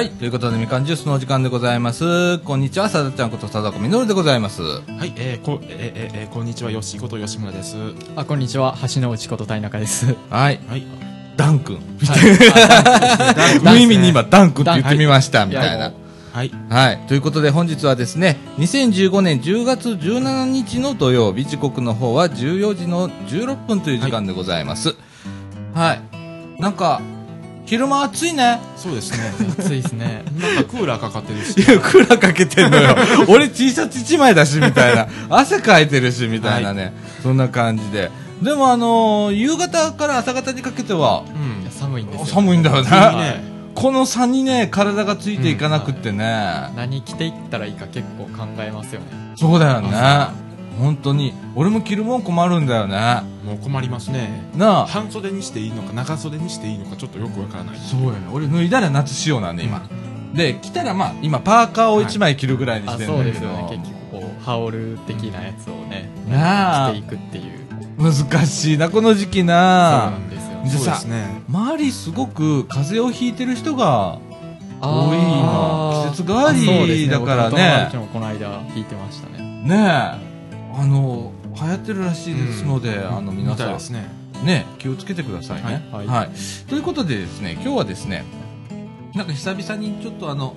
はい。ということで、みかんジュースのお時間でございます。こんにちは、さだちゃんことさだこみのるでございます。はい、えー、こ、えー、えーえーこんにちは、よしこと吉村です。あ、こんにちは。橋之内こと田中です。はい。はい。ダン君。はい無意味に今、ダン君って言ってみました、みたいな。はい。はい。ということで、本日はですね、2015年10月17日の土曜日、時刻の方は14時の16分という時間でございます。はい。なんか、昼間暑いね。そうですね。暑いですね。なんかクーラーかかってるし。いや、クーラーかけてんのよ。俺 T シャツ1枚だし、みたいな。汗かいてるし、みたいなね。そんな感じで。でもあのー夕方から朝方にかけては、うん。寒いんですよ。寒いんだよいいね。ね。この差にね、体がついていかなくってね。何着ていったらいいか結構考えますよね。そうだよね。本当に。俺も着るもん困るんだよね。もう困りますね。なあ。半袖にしていいのか、長袖にしていいのか、ちょっとよくわからない。そうやね。俺脱いだら夏仕様なんで、今。で、着たらまあ、今パーカーを1枚着るぐらいにしあ、てるんそうだけど。ですよね。結局こう、羽織る的なやつをね、なあ着ていくっていう。難しいな、この時期そうなな。んですよ。でさそうですね。周りすごく風邪をひいてる人があ多い今季節変わりだからね僕の友達もこの間弾いてましたね。ねえあの流行ってるらしいですので、あの皆さんいですね。ね気をつけてくださいね。はいはいということでですね今日はですねなんか久々にちょっとあの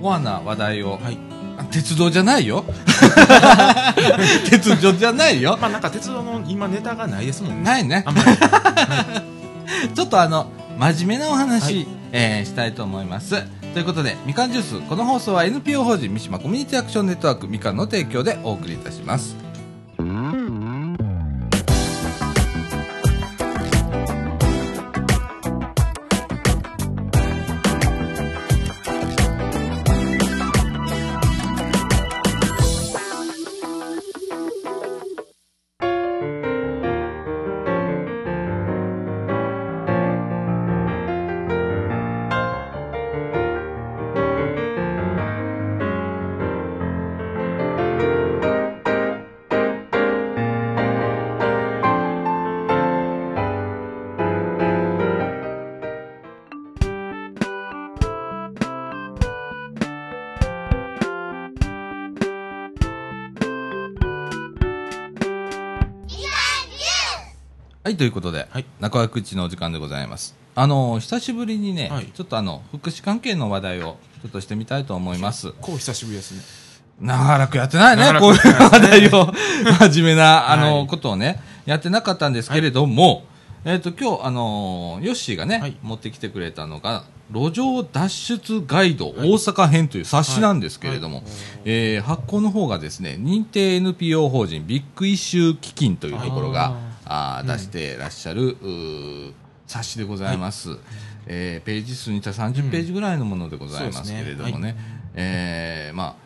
コアな話題を、はい。あ鉄道じゃないよ 鉄道じゃないよまあなんか鉄道の今ネタがないですもんね。ないね。ちょっとあの、真面目なお話、はいえーしたいと思います。ということで、みかんジュース、この放送は NPO 法人三島コミュニティアクションネットワークみかんの提供でお送りいたします。はい、ということで、はい。中川口のお時間でございます。あの、久しぶりにね、はい。ちょっとあの、福祉関係の話題をちょっとしてみたいと思います。こう久しぶりですね。長らくやってないね、長らくこういう話題を、真面目な、あの、はい。ことをね、やってなかったんですけれども、えっ、と、今日、あのヨッシーがね、はい。持ってきてくれたのが、路上脱出ガイド大阪編という冊子なんですけれども、えー発行の方がですね、認定 NPO 法人ビッグイシュー基金というところが、あー出してらっしゃる、冊子でございます。えーページ数にしたら30ページぐらいのものでございますけれどもね、そうですね。はい。えーまあ、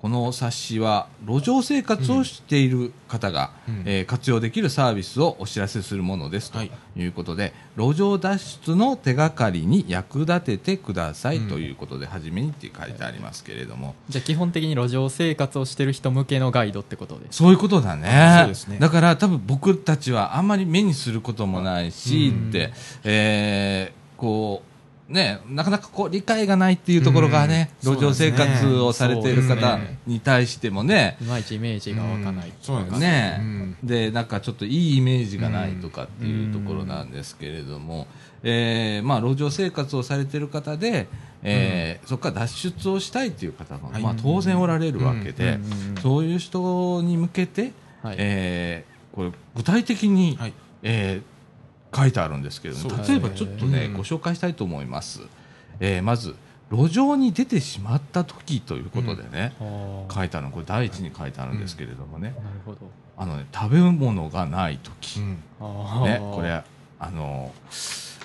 この冊子は路上生活をしている方が、うん。えー活用できるサービスをお知らせするものですとはい。いうことで、路上脱出の手がかりに役立ててくださいうんということで、初めにって書いてありますけれども、じゃあ基本的に路上生活をしてる人向けのガイドってことです。そういうことだね。そうですね。だから多分僕たちはあんまり目にすることもないし、うん。って、えーこう、ね、なかなかこう理解がないっていうところがね、うん。路上生活をされているそう方に対してもね、いまいちイメージが湧かない。そうなんですね。うん。でなんかちょっといいイメージがないとかっていうところなんですけれども、えーまあ、路上生活をされている方で、えーそこから脱出をしたいという方が、はい。まあ、当然おられるわけで、うんうんうん。そういう人に向けて、はい。えーこれ具体的に、はい。えー書いてあるんですけれども例えばちょっとね、うん。ご紹介したいと思います、えーまず路上に出てしまった時ということでね、あー。書いてあるのこれ第一に書いてあるんですけれどもね、なるほど。あのね食べ物がない時、うん。ね、これあの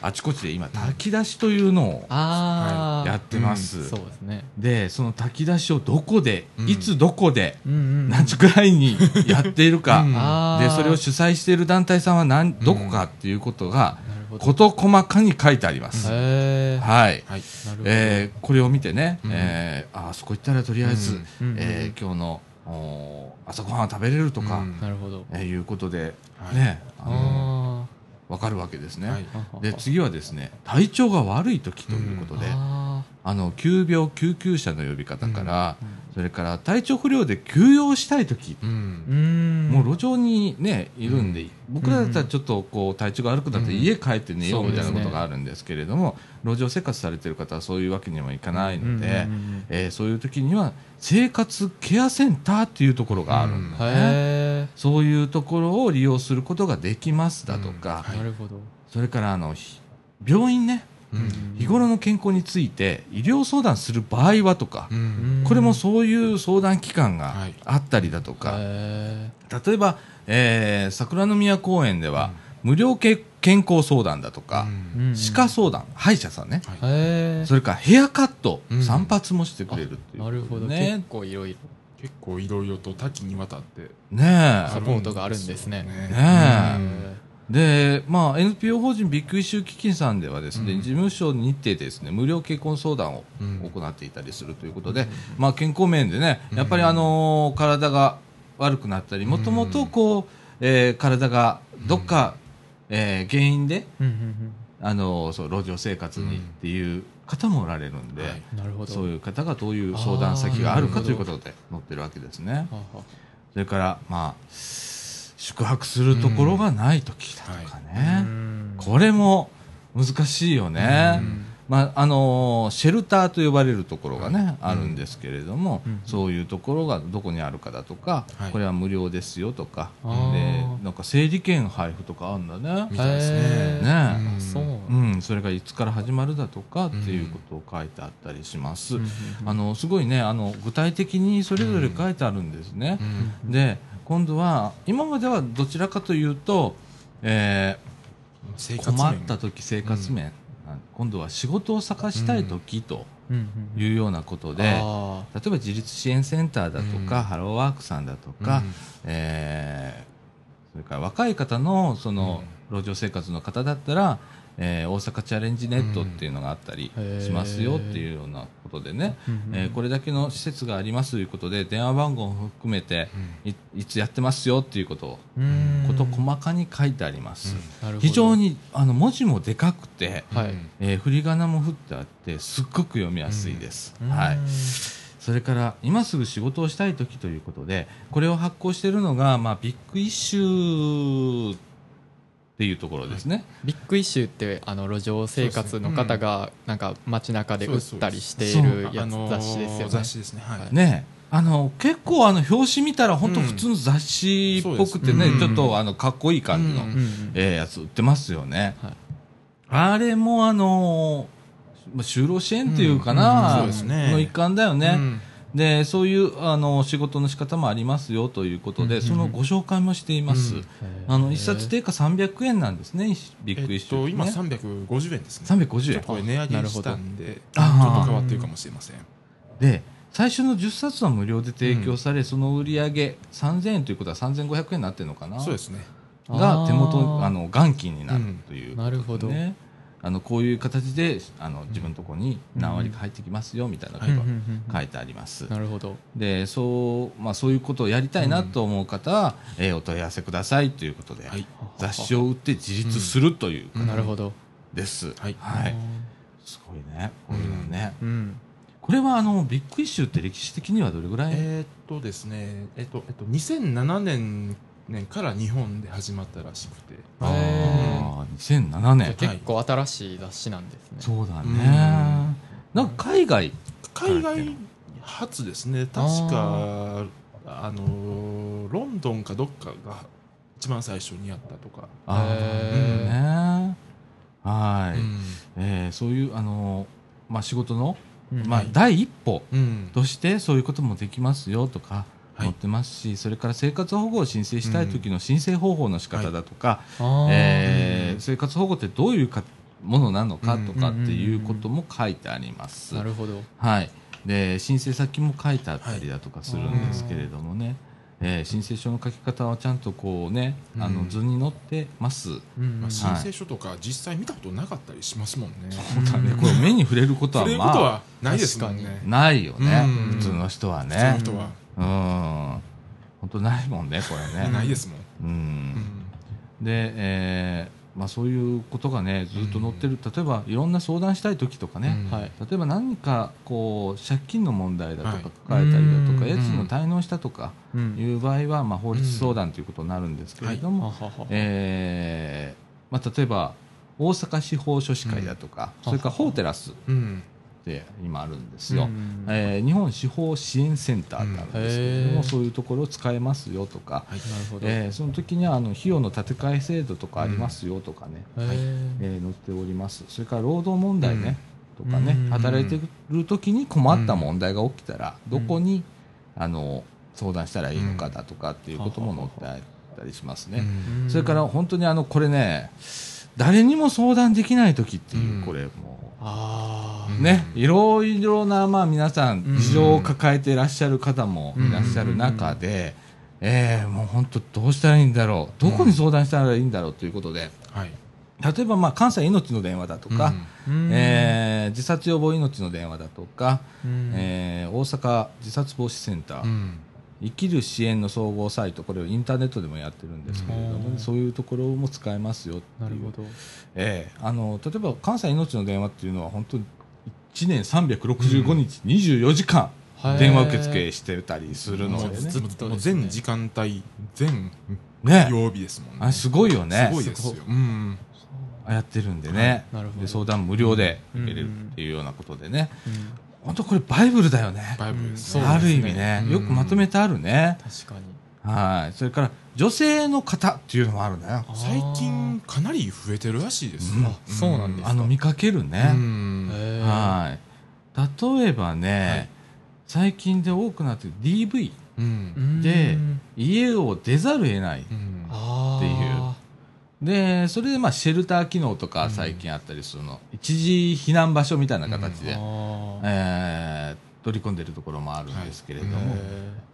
あちこちで今炊き出しというのをやってます、そうですね。でその炊き出しをどこで、うん。いつどこで。何時くらいにやっているか、でそれを主催している団体さんは何どこかっていうことが。事細かに書いてあります、はい、は。えーこれを見てね、うん。えーあーそこ行ったらとりあえず、うえー今日のおー朝ごはん食べれるとか、うん。なるほど。えーいうことで、はい。ねあのあわかるわけですね、はい。ーで次はですね体調が悪い時ということで、ああの急病救急車の呼び方から、それから体調不良で休養したい時、うん。うんもう路上にねいるんで、うん。僕らだったらちょっとこう体調が悪くなってうん。家帰って寝ようみたいなことがあるんですけれども、路上生活されてる方はそういうわけにはいかないので、うんうんうんえーそういう時には生活ケアセンターっていうところがあるんだね、へそういうところを利用することができますだとか、はい。それからあのひ病院ね。うん日頃の健康について医療相談する場合はとか、うん。これもそういう相談機関がはい。あったりだとか、へ例えば、えー桜の宮公園では、無料け健康相談だとか、歯科相談、歯医者さんね、それからヘアカット、うん。散髪もしてくれるっていう。なるほど。結ね。構いろいろ。結構いろいろと多岐にわたってねサポートがあるんですね。え。ね。え。で、まあ、NPO 法人ビッグイシュー基金さんではですね、うん。事務所にてですね、無料結婚相談をうん。行っていたりするということで、まあ、健康面でね、やっぱりあのー体が悪くなったり、もともとこう、えー体がどっか、えー原因で、うんうんあのーそう、路上生活にっていう方もおられるんで、はい。うんなるほど。そういう方がどういう相談先があるかということで載ってるわけですね。それから、まあ、宿泊するところがない時だとかね。うん。これも難しいよね。うん。まああのーシェルターと呼ばれるところがね、あるんですけれども、うん。そういうところがどこにあるかだとか、はい。これは無料ですよとか、でなんか整理券配布とかあるんだね。み。たいですね。ね。うん。そううん、それがいつから始まるだとかっていうことを書いてあったりします。うん。あのすごいねあの具体的にそれぞれ書いてあるんですね。うん。で今度は今まではどちらかというと、えー困った時生活面、今度は仕事を探したい時とうん。うんいうようなことで、あ例えば自立支援センターだとか、うん。ハローワークさんだとか、えーそれから若い方のその路上生活の方だったら、えー大阪チャレンジネットっていうのがあったりうんしますよっていうようなことでね、えーこれだけの施設がありますということで電話番号も含めていいつやってますよっていうことをうん。こと細かに書いてあります、非常にあの文字もでかくて、はい。えー振り仮名も振ってあってすっごく読みやすいです、うん。はい、それから今すぐ仕事をしたい時ということでこれを発行しているのが、まあ、ビッグイッシュっていうところですね、ビッグイッシュってあの路上生活の方がなんか街中で売ったりしているやつあのー雑誌ですよね。雑誌ですね。はい。ねあの結構あの表紙見たら本当普通の雑誌っぽくてね、うんちょっとあのかっこいい感じの、うん。えーやつ売ってますよね、はい。あれもあのまあ就労支援っていうかな、うん。ね。の一環だよね、うんでそういうあの仕事の仕方もありますよということで、うんそのご紹介もしています、うん。あの一冊定価300円なんですねビッグイッえっと今シュね、350円ですね。350円。これ値上げしたんでちょっと変わってるかもしれません。で最初の10冊は無料で提供され、その売り上げ3000円ということは3500円になってるのかな？そうですね。が手元あの元金になるということで、ね。なるほどあのこういう形であの自分のところに何割か入ってきますよみたいなことうん。うがん。うん。書いてあります。なるほど。でそうまあ、そういうことをやりたいなと思う方は、えーお問い合わせくださいということで、はい。雑誌を売って自立するといううん。なるほど。です、はい。はい、すごいねこういうのね、うん。これはあのビッグイッシュって歴史的にはどれぐらい、えーっとですねえっとえっと2007年年から日本で始まったらしくて。あへあ2007じゃあ年。結構新しい雑誌なんですね。そうだね、うん。なんか海外。海外初ですね。確かあのロンドンかどっかが一番最初にやったとか、あへあね。はい、うん。えーそういうあのまあ仕事の、うん。まあ、第一歩うん。としてそういうこともできますよとかはい載ってますし、それから生活保護を申請したい時の申請方法の仕方だとか、あー。えーうん生活保護ってどういうかものなのかとかっていうことも書いてあります。なるほど。はい、で申請先も書いてあったりだとかするんですけれどもね、えー申請書の書き方はちゃんとこうね、あのうん図に載ってます。うんまあ、申請書とか実際見たことなかったりしますもんね。そうだね、これ目に触れることは触れることまはないですもん確ね。ないよね、うん。普通の人は普通ねの人は、うん。本当ないもんねこれね。ないですもん。ううん。んで、えーまあ、そういうことがねずっと載ってる、例えばいろんな相談したい時とかね、はい。例えば何かこう借金の問題だとはい。か抱えたりだとか、うん。家賃の滞納したとかうん。いう場合は、まあ、法律相談ということになるんですけれども、はははえーまあ、例えば大阪司法書士会だとか、それから法テラス。うんって今あるんですよ、うん。えー日本司法支援センターってあるんですけれども、うんそういうところを使えますよとか、はいえーその時にはあの費用の立て替え制度とかありますよとかね、へーえー載っております。それから労働問題ね、とかね、うん。働いてる時に困った問題が起きたら、どこにあの相談したらいいのかだとかっていうことも載ってあったりしますね、うん。それから本当にあのこれね誰にも相談できない時っていう、うん。これもあう。んうね、いろいろなまあ皆さんうん事情を抱えていらっしゃる方もいらっしゃる中で、えーもう本当どうしたらいいんだろう。どこに相談したらいいんだろうということで。はい。例えばまあ関西命の電話だとか、うん。えー自殺予防命の電話だとか、うん。えー大阪自殺防止センター、うん生きる支援の総合サイトこれをインターネットでもやってるんですけれども、うん。そういうところも使えますよっていうなるほど。ええ。あの例えば関西命の電話っていうのは本当に1年365日、24時間はい。電話受付してたりするのでね。全時間帯全ね。曜日ですもんね。あれすごいよね。すごいですよ。うん。やってるんでね、なるほど。で相談無料で受けれるうん。っていうようなことでね、うん本当これバイブルだよね。バイブルね。ある意味ね、うん。よくまとめてあるね、確かに。はい。それから女性の方っていうのもあるんだよ。最近かなり増えてるらしいですうそうなんですあの見かけるうね、はい。例えばね、はい。最近で多くなってる DV うん。でうん家を出ざるを得ない。うん。あっていうでそれでまあシェルター機能とかうん。最近あったりするの、一時避難場所みたいな形で、あー。えー取り込んでるところもあるんですけれども、はいへ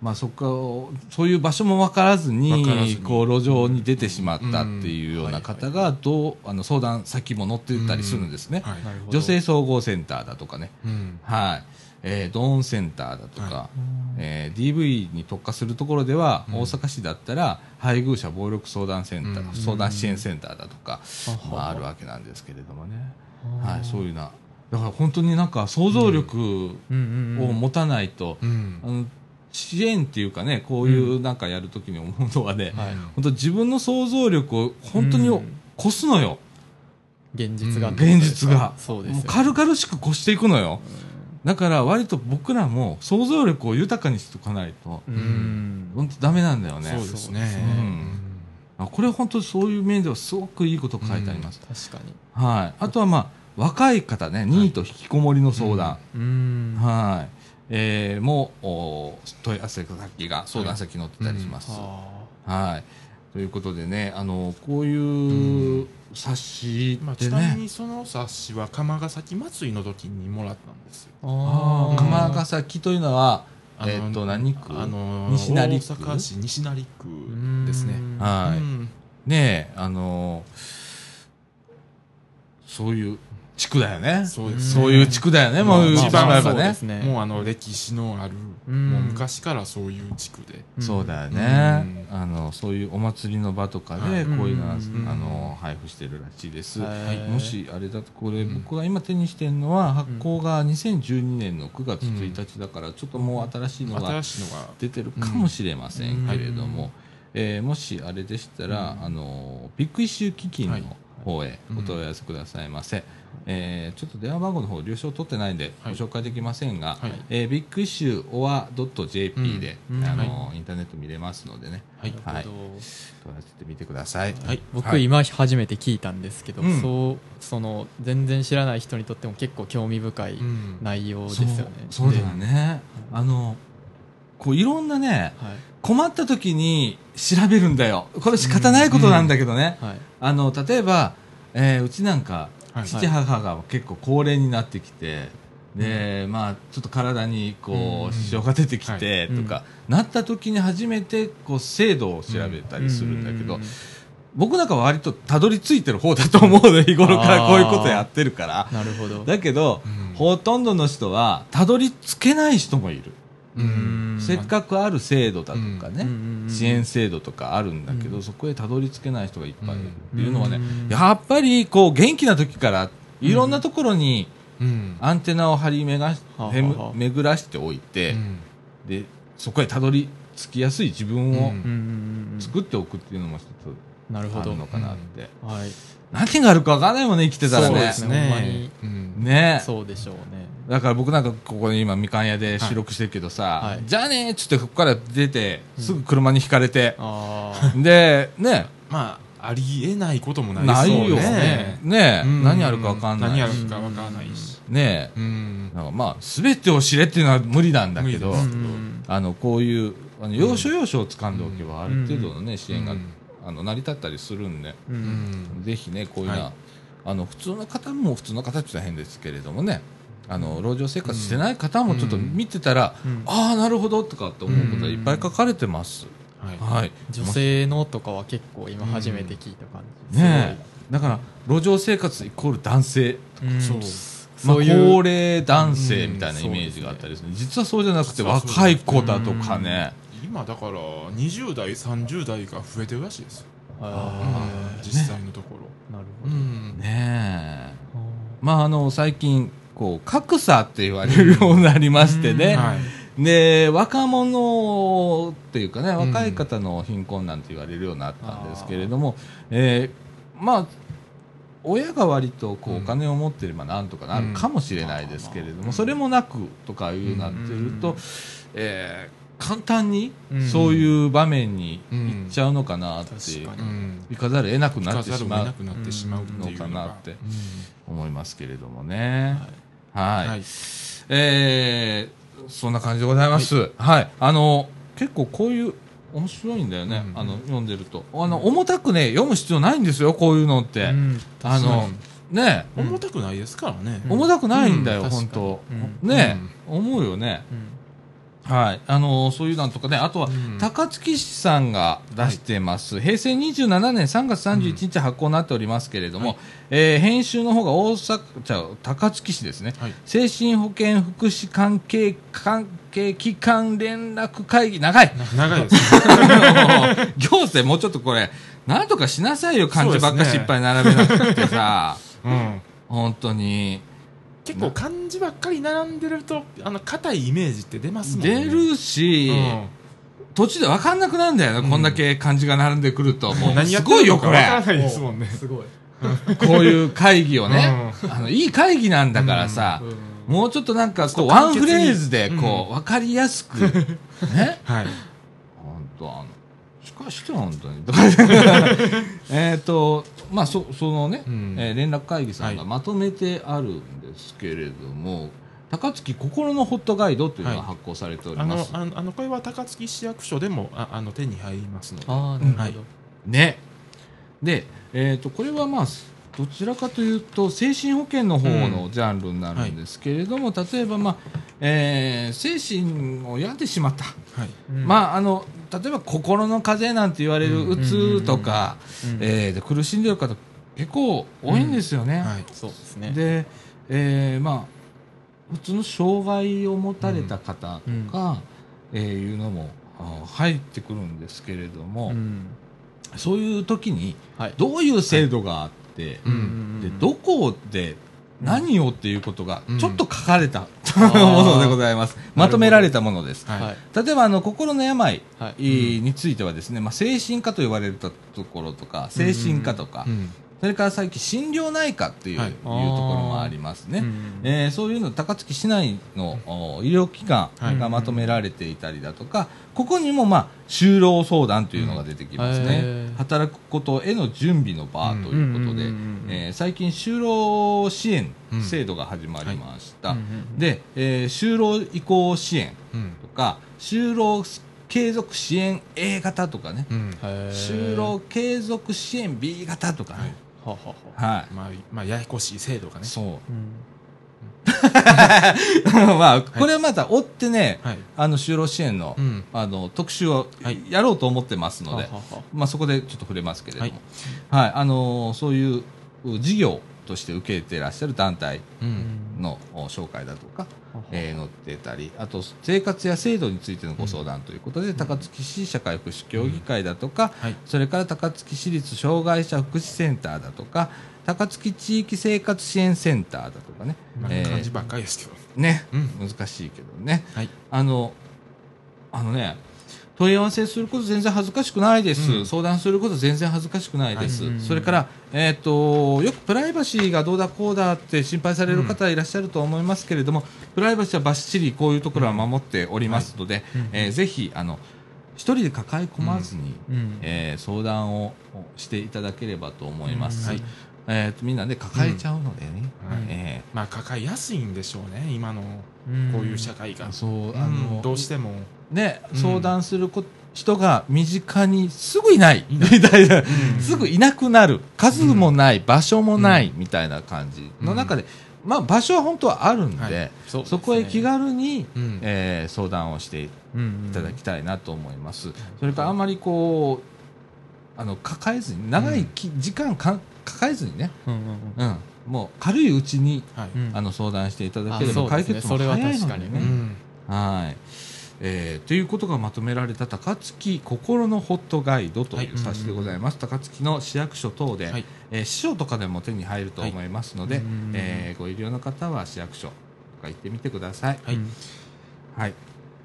まあ、そこそういう場所も分からずにこう路上に出てしまったっていうような方がどうあの相談先も載ってたりするんですね、はい。女性総合センターだとかね、うん。はいえードーンセンターだとか、はえー DV に特化するところでは、うん。大阪市だったら配偶者暴力相談センター、うん。相談支援センターだとか、うんまあ、あるわけなんですけれどもね、はい、そういうなだから本当になんか想像力うん。うんうんを持たないと、うん。あの支援っていうかねこういうなんかやるときに思うのはね、はい。本当自分の想像力を本当にうん。越すのよ、現実が。うん。現実が。そうですよ軽々しく越していくのよ、だから割と僕らも想像力を豊かにしておかないとうん。本当ダメなんだよね。そうですね。そうん。あこれ本当そういう面ではすごくいいこと書いてあります、確かに。はい、あとはまあ若い方ねニート引きこもりの相談、うん。はい。えーもうお問い合わせ先が相談先載ってたりします、あ。はいということでねあのこういう冊子まあ、でちなみね、にその冊子は釜ヶ崎祭りの時にもらったんですよ。ー。あ釜ヶ崎というのはあのえっ、と何区？あの西成区？大阪市西成区ですね。うん。はい、うん。ねえあのそういう地区だよね。そうですそういう地区だよね、もう、一番やっぱね。もうあの歴史のある、うん。もう昔からそういう地区で、うん。そうだよね、うん。あのそういうお祭りの場とかではい。こういうのは、うんあの配布してるらしいです、はい。もしあれだとこれ、うん僕が今手にしてるのは発行が2012年の9月1日だから、ちょっともう新しいのが出てるかもしれませんけれども、うん。えーもしあれでしたら、うん。あのビッグイシュー基金はい。の方へお問い合わせくださいませ、えーちょっと電話番号の方了承取ってないんでごはい。紹介できませんが、はい。えービッグイシュー or.jp で、うん。あのインターネット見れますのでね。はい。はい。問い合わせてみてください、はい。僕、はい。今初めて聞いたんですけど、うん。そうその全然知らない人にとっても結構興味深いうん。内容ですよね。そうだよね。あのこういろんなねではい困った時に調べるんだよ。これ仕方ないことなんだけどね、はい。あの例えば、えーうちなんかはい父母が結構高齢になってきて、でまあ、ちょっと体にこうんう支障が出てきてはいとか、なった時に初めてこう制度を調べたりするんだけど、うん僕なんかは割とたどり着いてる方だと思うの日頃からこういうことやってるから。なるほど。だけど、うん。ほとんどの人はたどり着けない人もいる。うんせっかくある制度だとかね、うん。支援制度とかあるんだけど、うん。そこへたどり着けない人がいっぱいいるっていうのはね、うん。やっぱりこう元気な時からいろんなところにうん。アンテナを張り巡ら巡らしておいて、でそこへたどり着きやすい自分を作っておくっていうのも一つなるほど。あるのかなって、はい。何があるか分からないもんね生きてたらね。そうですね。ほんまに。うん。ね。そうでしょうねだから僕なんかここに今みかん屋で収録してるけどさ、はいじゃあねーっつってここから出てすぐ車にひかれて、あでね。まあありえないこともないないよそうですね。ねうん。何あるか分かんない何あるか分からないし。ねうん。なんかまあ全てを知れっていうのは無理なんだけど、あのこういうあの要所要所を掴んでおけばある程度のね、支援が、うん。あの成り立ったりするんで、ううん。んぜひねこういうような、はい。あの普通の方も普通の方って言ったら変ですけれどもねあの路上生活してない方もちょっと見てたら、うん。ああなるほどとかって思うことがいっぱい書かれてます、はい。はい。女性のとかは結構今初めて聞いた感じ。ねえ。だから路上生活イコール男性すごいうん。そう。まあ、高齢男性みたいなイメージがあったりする、実はそうじゃなくて若い子だとかね、今だから20代30代が増えてるらしいですよ。あ実際のところ。ーなるほど。うん。ねえ。まああの最近こう格差って言われるようになりましてね、はい。で若者っていうかねん。若い方の貧困なんて言われるようになったんですけれども、えーまあ親が割とこううん。お金を持ってればなんとかなるかもしれないですけれども、うん。それもなくとかいうなってると、うん。えー簡単にうん。そういう場面にうん行っちゃうのかなって、行かざるを得なくなってしまうのかなが。ってうん。思いますけれどもね。はい、はい。えーそんな感じでございます。はい、あの結構こういう面白いんだよね。うん。あの読んでると、あの重たくね読む必要ないんですよ。こういうのって、うん。あのう。んね、重たくないですからね。うん。重たくないんだよ、うん。本当。ね、思うよね。うんはい、あのそういうなんとかね、あとは、うん。高槻市さんが出してます、平成27年3月31日発行になっておりますけれども、はい。えー編集の方が大阪、じゃあ高槻市ですね、はい。精神保健福祉関係関係機関連絡会議、長い。長いです 行政、もうちょっとこれ、なんとかしなさいよ、漢字ばっかしいっぱい並べなくてさ、うん。本当に。結構漢字ばっかり並んでるとあの硬いイメージって出ますもんね。出るし、うん。途中で分かんなくなるんだよね、こんだけ漢字が並んでくると。もう、すごいよ、これ。るのかわからないですもんね。すごい。こういう会議をね、あの、いい会議なんだからさ、もうちょっとなんか、こう、ワンフレーズで、こう、わかりやすく、ね。はい。本当あの、しかして本当に。えっと、まあ、そ、そのね、うんえー連絡会議さんがはいまとめてあるんですけれども、高槻心のホットガイドというのがはい発行されております。あのあのこれは高槻市役所でもああの手に入りますのでああなるほどはいね。で、えっ、と、これはまあ、どちらかというと、精神保健の方のジャンルになるんですけれども、例えば、まあ、えー精神を病んでしまった。はい。うん。まあ、あの、例えば心の風邪なんて言われるうん。うつとか、苦しんでる方結構多いんですよね。はい。そうですね。で、えーまあ、普通の障害を持たれた方とか、えーいうのもあ入ってくるんですけれども、うん。そういう時にはい。どういう制度があって、うん。でどこで何をっていうことがうん。ちょっと書かれた、ー。ものでございます。まとめられたものです。はい。はい例えばあの心の病はい。についてはですね、まあ、精神科と言われるところとか精神科とか、うんそれから最近心療内科っていう,、はい。いうところもありますね、うんえーそういうの高槻市内のお医療機関がまとめられていたりだとか、ここにもまあ就労相談というのが出てきますね、うん働くことへの準備の場ということで、えー最近就労支援制度が始まりました、で、えー就労移行支援うん。とか就労継続支援 A 型とかね、就労継続支援 B 型とかね、ははははい、まあまあややこしい制度がね。そう。うん。まあこれはまた追ってね、はい。あの就労支援の,、うん。あの特集をはい。やろうと思ってますので、はははまあ、そこでちょっと触れますけれども、はい。あのーそういう事業として受けていらっしゃる団体うん。のお紹介だとか、えー載ってたりあと生活や制度についてのご相談ということで、高槻市社会福祉協議会だとか、はい。それから高槻市立障害者福祉センターだとか高槻地域生活支援センターだとかね、まあえーばっかりですけど。ね、うん。難しいけどね。はい。あのあのね問い合わせすること全然恥ずかしくないです、うん。相談すること全然恥ずかしくないです、はい。それから、えー、とよくプライバシーがどうだこうだって心配される方いらっしゃると思いますけれども、プライバシーはばっちりこういうところは守っておりますので、うんえーぜひあの一人で抱え込まずに、うん。えー相談をしていただければと思います、うん。はい。えーとみんなで抱えちゃうのでね、はい。えまあ抱えやすいんでしょうね今のうん。こういう社会が。ーそうああの、のどうしてもね、うん。相談するこ人が身近にすぐいない。いみたいな、ん。すぐいなくなる。数もない、場所もないみたいな感じの中で、まあ、場所は本当はあるんで、はい。そうですね。そこへ気軽に、うん。えー相談をしていうんただきたいなと思います、それからあんまりこうあの抱えずに長いき、時間か抱えずにね、うんうんうん、もう軽いうちにはい。うんあの相談していただければ解決も早いのでね。確かにね。うんはい。えーということがまとめられた高槻心のホットガイドというはい。冊子でございます、高槻の市役所等で、はい。えー市長とかでも手に入ると思いますので、はい。うん。えーご入り用の方は市役所とか行ってみてください。はい。うんはい。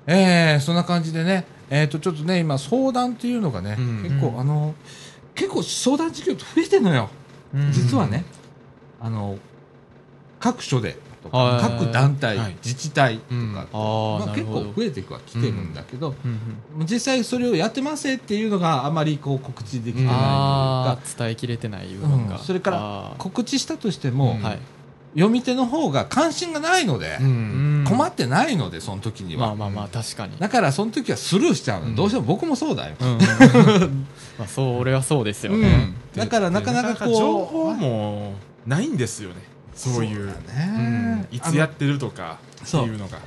えーそんな感じでね、えー、とちょっとね今相談っていうのがね、うん。結構あの結構相談事業増えてるのよ、うん。実はねあの各所でとかはい各団体、はい。自治体とか、まあ、結構増えていくは来てるんだけど、うんうん。実際それをやってますっていうのがあまりこう告知できてないというあか、あ伝えきれてない部分が。うん。それからあ告知したとしても、読み手の方が関心がないので、うん。困ってないのでその時には、まあまあまあ確かに。だからその時はスルーしちゃうの、うん。どうしても僕もそうだよ、うん。う んまあそれはそうですようねんだからなかなかこう情報もないんですよねそういうね。うんいつやってるとかってそういうのが。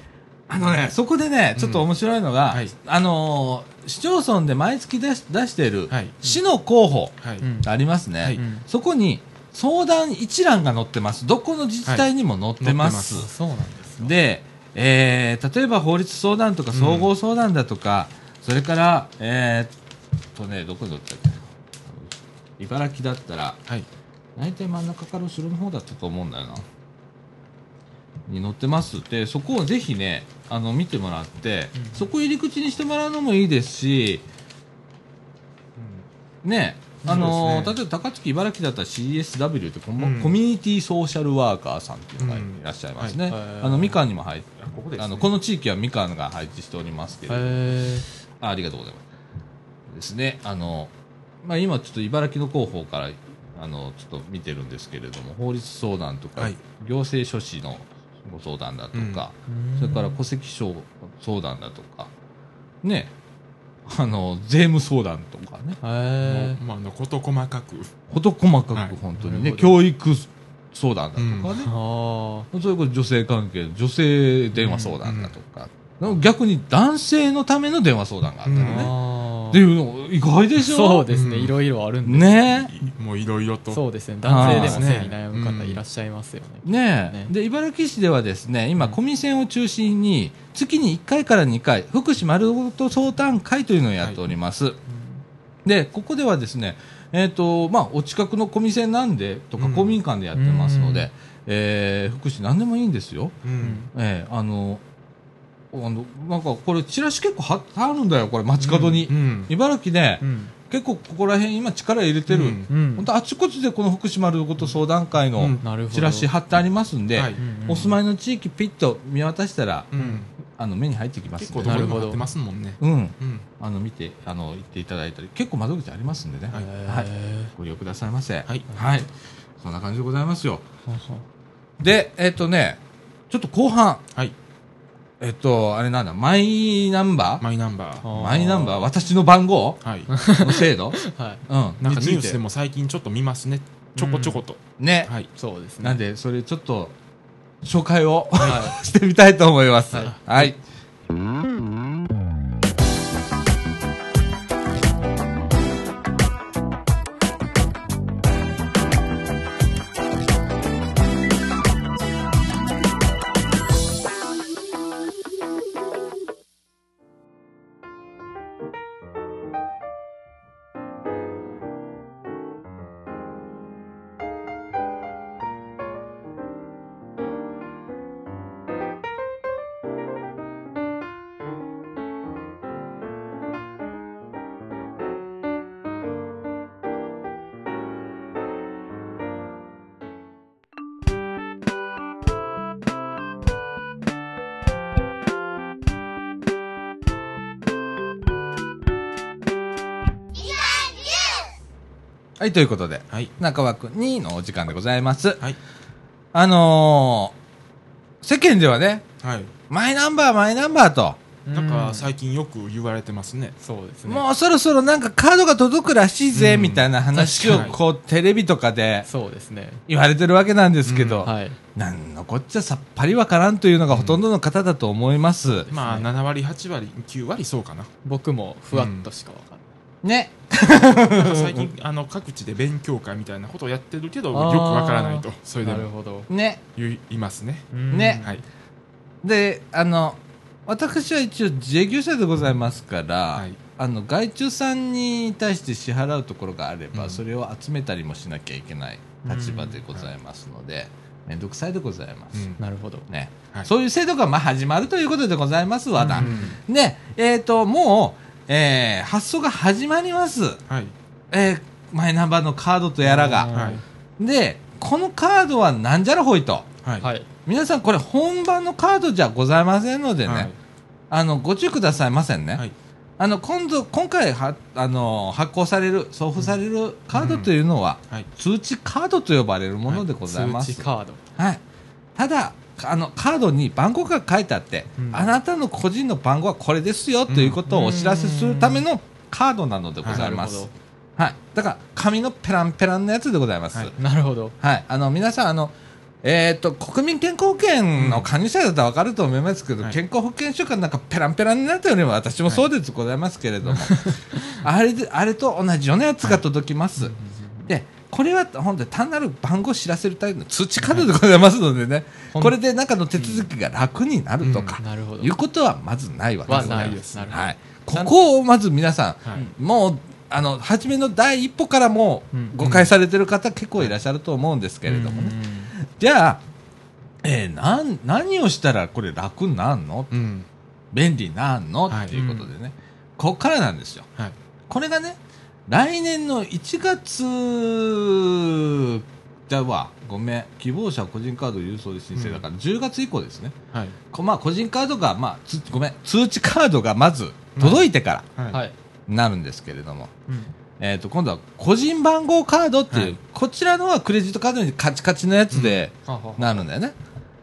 あのねそこでねちょっと面白いのが、うんはい。あのー市町村で毎月出し出してい。市の候補ありますね、はい。うん。そこに相談一覧が載ってます。どこの自治体にも載ってます,、はい。そうなんですよ。で、えー例えば法律相談とか総合相談だとか、それからえーっとねどこに載ってたっけ茨城だったらはい大体真ん中から後ろの方だったと思うんだよな。に載ってます。でそこをぜひねあの見てもらって、うん。そこ入り口にしてもらうのもいいですしねあのね例えば高槻茨城だったら CSW ってコモうん。コミュニティソーシャルワーカーさんっていうのがいらっしゃいますね、うんはい。あのみかんにも入ってあここね。あのこの地域はみかんが配置しておりますけれどあありがとうございます。ですね。あの、まあ、今ちょっと茨城の広報から、あの、ちょっと見てるんですけれども、法律相談とか、はい。行政書士のご相談だとか、ーそれから戸籍証相談だとか、ね、あの、税務相談とかね、まああの事細かく。事細かはい。く本当にね、教育相談だとかね、ーあ。そういうこと女性関係、女性電話相談だとか、逆に男性のための電話相談があったりー。ね。っていうの意外でしょ？そうですね。うん。いろいろあるんですね。いもういろいろと。そうですね。男性でも性に悩む方いらっしゃいますよね。ねで茨城市ではですね今、うん。コミセンを中心に月に1回から2回福祉丸ごと相談会というのをやっております、でここではですねえーとまあ、お近くのコミセンなんでとかうん。公民館でやってますので、うん。えー福祉何でもいいんですよ、うん。えーあのあのなんかこれチラシ結構貼ってあるんだよこれ街角に、うん茨城で、うん。結構ここら辺今力入れてる、うんうん。本当あちこちでこの福祉丸ごと相談会のチラシ貼ってありますんで、はい。お住まいの地域ピッと見渡したら、うん。あの目に入ってきます結構どってますもんね。うん。うん。あの見てあの行っていただいたり。結構窓口ありますんでね、はい。はい。へご利用くださいませ。はい。はい、そんな感じでございますよ。でえっ、とねちょっと後半。はいえっとあれなんだマイナンバー？マイナンバー。はマイナンバー？私の番号？はい。の制度？はい。うん。なんかニュースでも最近ちょっと見ますね。ちょこちょこと。ね、はい。そうですね。なんでそれちょっと紹介を、は してみたいと思います。はいはいはい、ということで、はい。中枠2のお時間でございます。はい。あのー、世間ではね、はい。マイナンバー、マイナンバーと、なんか最近よく言われてますね。そうですね。もうそろそろなんかカードが届くらしいぜ、うん。みたいな話を確かに。こうテレビとかでそうですね。言われてるわけなんですけど、はい。なんのこっちゃさっぱりわからんというのがほとんどの方だと思います。まあ7割8割9割そうかな。僕もふわっとしかわかんね。最近 あの各地で勉強会みたいなことをやってるけどよくわからないと。それでも。なるほど。ね。言いますね。ね。はい。で、あの、私は一応自営業者でございますから、はい。あの外注さんに対して支払うところがあれば、うん。それを集めたりもしなきゃいけない立場でございますので、めんどくさいでございます。うん。なるほど。ね。はい。そういう制度がまあ始まるということでございますわな。うんで、えっ、と、もう、えー発送が始まります。はい。えーマイナンバーのカードとやらが。はい。で、このカードはなんじゃらほいと。はい。はい。皆さんこれ本番のカードじゃございませんのでね、はい。あの、ご注意くださいませんね。はい。あの、今度、今回は、あの、発行される、送付されるカードというのは、はい。通知カードと呼ばれるものでございます。通知カード。はい。ただ、あの、カードに番号が書いてあって、うん。あなたの個人の番号はこれですよ、ということをお知らせするためのカードなのでございます。はい。だから、紙のペランペランのやつでございます。はい。なるほど。はい、あの皆さんあの、えー、と国民健康保険の加入者だったら分かると思いますけど、はい。健康保険証がなんかペランペランになったよりは私もそうですございますけれども、あれであれと同じようなやつが届きます、でこれは本当に単なる番号を知らせるための通知カードでございますのでね、ほんこれで中の手続きが楽になるとか、なるほど。いうことはまずないわけです。はい、ここをまず皆さん、はい。もうあの初めの第一歩からもううん。誤解されてる方結構いらっしゃると思うんですけれどもね、じゃあ、えーなん何をしたらこれ楽になんの？うん。便利になんの、はいっていうことでね、ここからなんですよ。はい。これがね、来年の1月、じゃあわ、ごめん、希望者個人カード郵送で申請。だから、10月以降ですね。はい。こまあ、個人カードが、まあ、つごめん、通知カードがまず届いてからなるんですけれども、うん。えっ、と、今度は個人番号カードっていう、はい。こちらのはクレジットカードにカチカチのやつではははなるんだよね。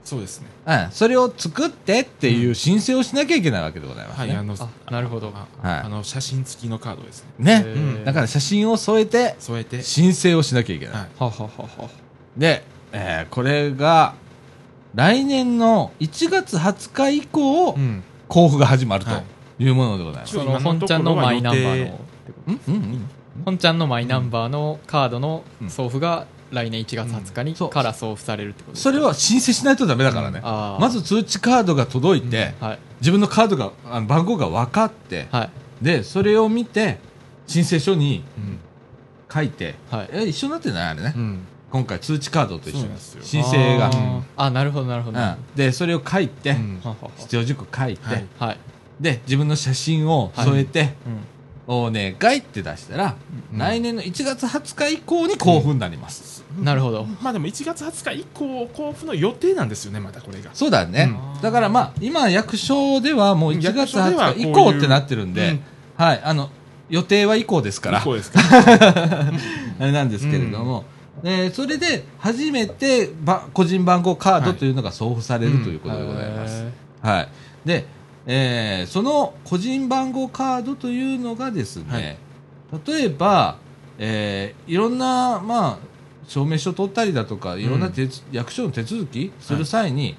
そうですね。うん、それを作ってっていう申請をしなきゃいけないわけでございますね。はいあのあなるほど。あはい。あの写真付きのカードですね。ね、へーだから写真を添えて添えて。申請をしなきゃいけない。はい。ははははで、えーこれが来年の1月20日以降、うん。交付が始まるとはい。いうものでございます。ちょその本ちゃんのマイナンバーのうんうんうん。本ちゃんのマイナンバーのカードのうん。送付が来年1月20日にから送付されるってことそれは申請しないとダメだからね。まず通知カードが届いて、はい。自分のカードが、あの番号が分かって、はい。で、それを見て、申請書にうん。書いて、はい。え、一緒になってないあれね。うん。今回通知カードと一緒に申請が。あ。なるほどなるほど、うん。で、それを書いて、必要事項書いて、で、自分の写真を添えて、お願いって出したら、うん。来年の1月20日以降に交付になります。うん、なるほど。まあでも1月20日以降交付の予定なんですよねまたこれが。そうだね。うん。だからまあ、今役所ではもう1月役所では20日以降ってなってるんで、うん。はい、あの、予定は以降ですから、以降ですか。あれなんですけれども、でそれで初めてば個人番号カードというのが送付されるということでございます。へはい。で、えーその個人番号カードというのがですね、例えば、えーいろんな、まあ、証明書取ったりだとか、いろんな手つ、役所の手続きする際に、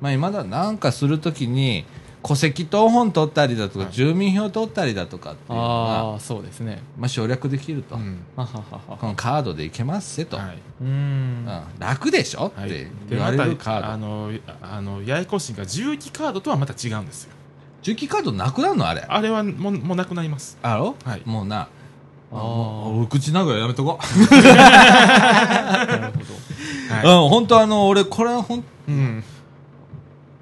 まあ、今だ、なんかするときに、戸籍謄本取ったりだとか、はい。住民票取ったりだとかっていうのが、ああそうですね。まあ、省略できると。うん。はははは。このカードでいけますせと。はい、うーん。うん。楽でしょ、はい、ってで言われまるカード。たあのあのややこしいが重機カードとはまた違うんですよ。重機カードなくなるのあれ？あれはもうもうなくなります。あろ？はい。もうな、あー。もう俺口長いやめとこ。なるほど。はうん、本当あの、俺、これほん、い、うん。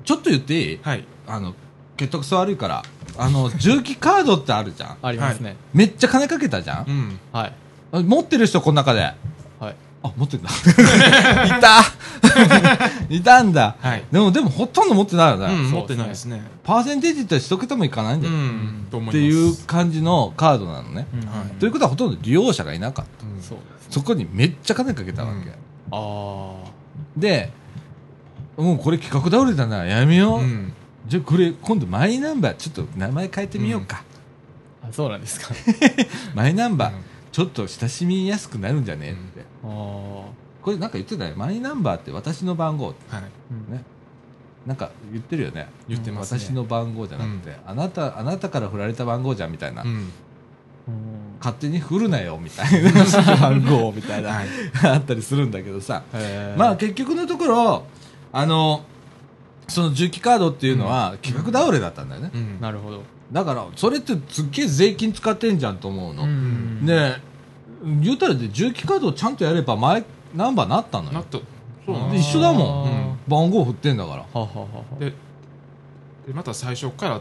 ちょっと言っていい？はい。あの、結得悪いから、あの、重機カードってあるじゃん。ありますね。めっちゃ金かけたじゃん。う。ん。はい。あ持ってる人、この中で。はいあ、持ってんだ。いた。いたんだ。はい。でも、でも、ほとんど持ってないよね。うん、持ってないですね。パーセンテージって一桁もいかないんだうよ。んと思います。っていう感じのカードなのね。うんはい。ということは、ほとんど利用者がいなかった。うんそうですね。そこにめっちゃ金かけたわけ、うん。あでもうこれ企画倒れたな。やめよう、うん。じゃあこれ今度マイナンバーちょっと名前変えてみようか、ーあそうなんですか。マイナンバー、うん。ちょっと親しみやすくなるんじゃねって、これなんか言ってたよマイナンバーって私の番号。はい。うんね。なんか言ってるよね。言ってますね。私の番号じゃなくて、あなたあなたから振られた番号じゃんみたいな、うん。うん。勝手に振るなよみたいな。番号みたいな、はい。あったりするんだけどさ、まあ結局のところあのその重機カードっていうのは企画倒れだったんだよね、うん。なるほど。だからそれってすっげえ税金使ってんじゃんと思うの、ん。で言うたらで重機カードをちゃんとやればマイナンバーなったのよ。なった。そう一緒だもん。うん。番号振ってんだから。ははははででまた最初から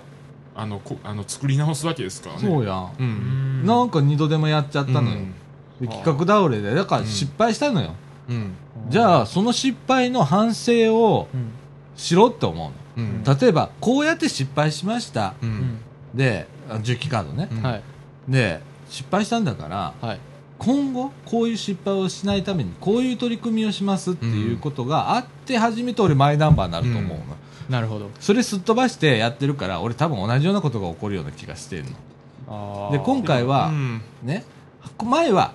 あのこあの作り直すわけですからね。そうやん、ううん。んなんか二度でもやっちゃったのよ、うん。で企画倒れで。だから失敗したのよ、うん。じゃあその失敗の反省をうん。しろって思ううん。の例えばこうやって失敗しました。ううん。んであ重機カードね、うん。はいで失敗したんだからはい今後こういう失敗をしないためにこういう取り組みをしますっていうことがあって初めて俺マイナンバーになると思うの、うん。なるほど。それすっ飛ばしてやってるから俺多分同じようなことが起こるような気がしてるの。で今回は、うん。ね前は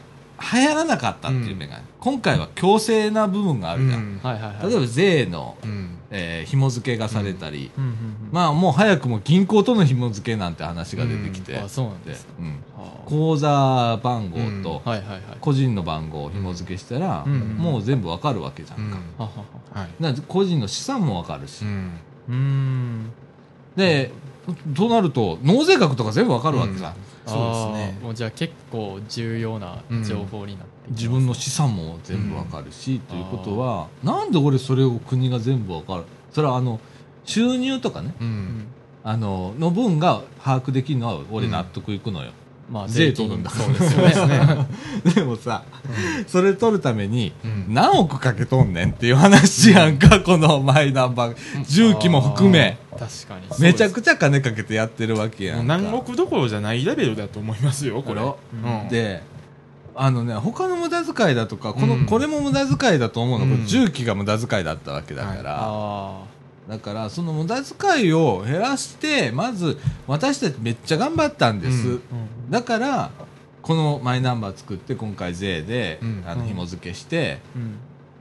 流行らなかったっていう面がある、今回は強制な部分があるじゃん、例えば税の、うん。えー紐付けがされたり、うん。うんうんまあもう早くも銀行との紐付けなんて話が出てきて、あそうなんですうん。は口座番号と個人の番号を紐付けしたら、うん。もう全部わかるわけじゃんか、うん。はい。だから個人の資産もわかるし、うん。うーんでとなると納税額とか全部わかるわけじゃん、うん。そうですね。もうじゃあ結構重要な情報になって自分の資産も全部わかるし、ということはなんで俺それを国が全部わかる？それはあの収入とかね。ううん。んあのの分が把握できるのは俺納得いくのよ、まあ税取るんだ。そうですよね。でもさ、それ取るためにうん。何億かけとんねんっていう話やんか、このマイナンバー。重機も含め。確かに。めちゃくちゃ金かけてやってるわけやんか。何億どころじゃないレベルだと思いますよこれ。うん。であのね他の無駄遣いだとかこの、うん。これも無駄遣いだと思うの、うん。これ重機が無駄遣いだったわけだから、あだからその無駄遣いを減らしてまず私たちめっちゃ頑張ったんです、うん。だからこのマイナンバー作って今回税で、うん。うん。あの紐付けして、うん。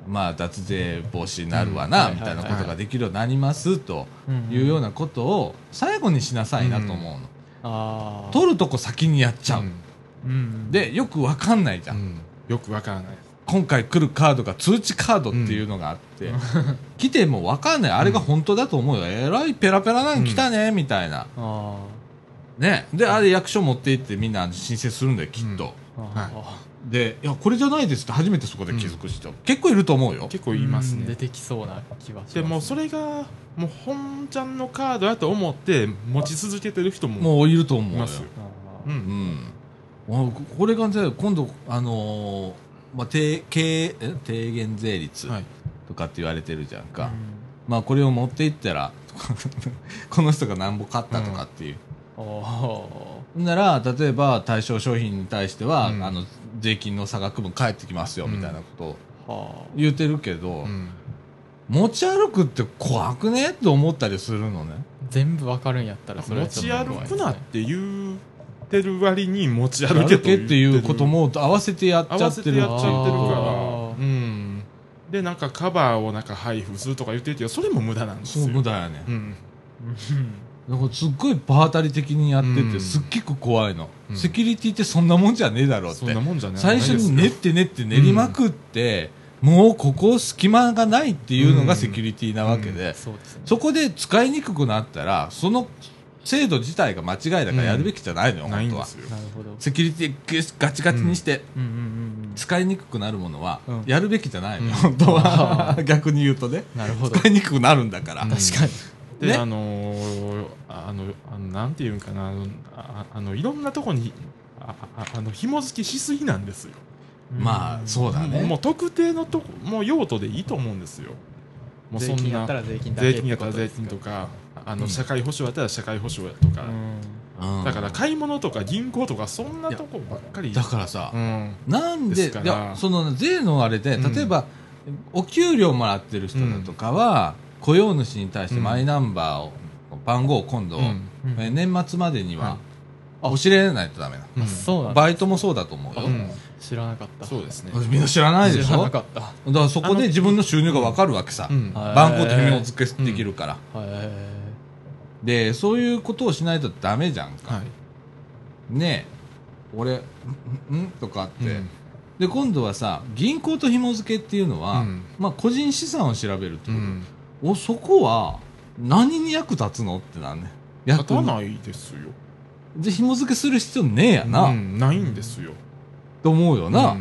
まあ脱税防止になるわな、うん。みたいなことができるようになりますとうん。いうようなことを最後にしなさいなと思うの、ああ取るとこ先にやっちゃう、うんでよくわかんないじゃん、うん。よくわからない。今回来るカードが通知カードっていうのがあって、来てもわかんない。あれが本当だと思うよ、えらいペラペラなん来たね、みたいな。あね。であれ役所持って行ってみんな申請するんだよきっと、あはい。でいやこれじゃないですって初めてそこで気づく人、結構いると思うよ。結構言いますね。うん出てきそうな気はしますでもそれがもう本ちゃんのカードやと思って持ち続けてる人ももういると思うよ。いますよ。あー。うんうん、あここれがね今度あのーまあ、低低減税率はい。とかって言われてるじゃんか、うん。まあこれを持っていったら この人がなんぼ買ったとかっていう、おなら例えば対象商品に対しては、うん。あの税金の差額分返ってきますよみたいなことを言うてるけど、うん。持ち歩くって怖くね？って思ったりするのね。あ全部わかるんやったらそれは持ち歩くなっちて言ってる割に持ち歩歩けとけっていうこともも合わせてやっちゃ合わってるせてやっちゃってるから。あーうん。でなんかカバーをなんか配布するとか言ってるけどそれも無駄なんですよ。そう無駄やね、うん。だからすっごい場当たり的にやってて、うん。すっげく怖いの、うん。セキュリティってそんなもんじゃねえだろうっそんてなもんじゃない最初に練って練って練りまくって、もうここ隙間がないっていうのがセキュリティなわけで、そうですね。そこで使いにくくなったらその制度自体が間違いだからやるべきじゃないのよ、ないん本当は。セキュリティガチガチにして、使いにくくなるものはうん。やるべきじゃないのよ、うん。本当は。逆に言うとね。うんなるほど。使いにくくなるんだから、うん。確かに。で、ね。あのーあのあのなんていうんかなあのああのいろんなとこにあああの紐付けしすぎなんですよ。まあそうだね。もう特定のとこもう用途でいいと思うんですよ。もうそんな税金やったら税金だけ税金やったら税金とかあの、うん。社会保障やったら社会保障やとか、だから買い物とか銀行とかそんなとこばっかり。だからさう、ん。なんでいやその税のあれでうん。例えば、お給料もらってる人だとかは、雇用主に対してマイナンバーを、番号を今度、うん。うん。え年末までにははい教えないとダメな、うんあそうなバイトもそうだと思うよ、うん。知らなかった。そうですね。みんな知らないでし知らょなかった。だからそこで自分の収入が分かるわけさ、番号と紐付けできるから、へでそういうことをしないとダメじゃんか、はい。ねえ。俺んとかって、うん。で今度はさ銀行と紐付けっていうのは、うん。まあ、個人資産を調べるってこと、うん。おそこは何に役立つのってなんね立たないですよ。で紐付けする必要ねえやな、うんないんですよ。と思うよな、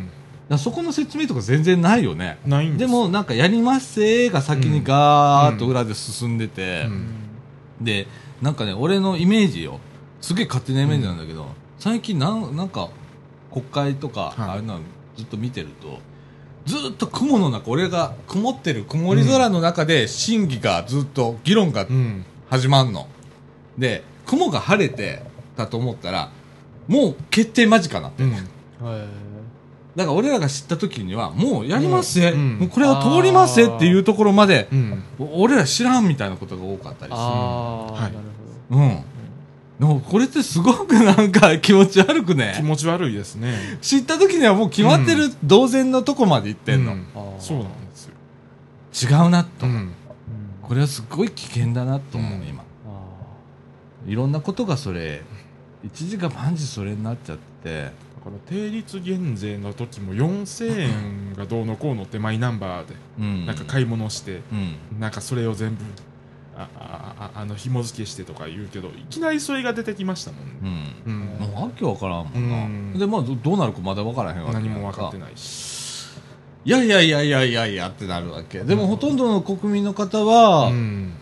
そこの説明とか全然ないよね。ないんでですもなんかやりますせーが先にガーッと裏で進んでて、うんでなんかね俺のイメージよ。すげえ勝手なイメージなんだけど、最近なんなんか国会とか、はい。あれなのずっと見てるとずっと雲の中俺が曇ってる曇り空の中で審議がずっと議論がうん。始まんの。で雲が晴れてたと思ったらもう決定間近なってうん。へだから俺らが知った時にはもうやりますぜ、うん。もうこれは通りますぜっていうところまでうん。俺ら知らんみたいなことが多かったりする。ああはい。なるうん。でもこれってすごくなんか気持ち悪く気ね。持ち悪いですね。知った時にはもう決まってる同然のとこまで行ってんの。うそうなんですよ。違うなと、うん。これはすごい危険だなと思う、うん。今。あいろんなことがそれ、一時が万事それになっちゃって、だから定率減税の時も4000円がどうのこうのってマイナンバーでうん。なんか買い物してうん。なんかそれを全部ああああの紐付けしてとか言うけどいきなりそれが出てきましたもんうね、ん。うんもうわけわからんもんな。うんで、まあど、どうなるかまだわからへんわけ何も分かってい。ないしいやいやいやいやいやいやってなるわけ。でも、ほとんどの国民の方は、うん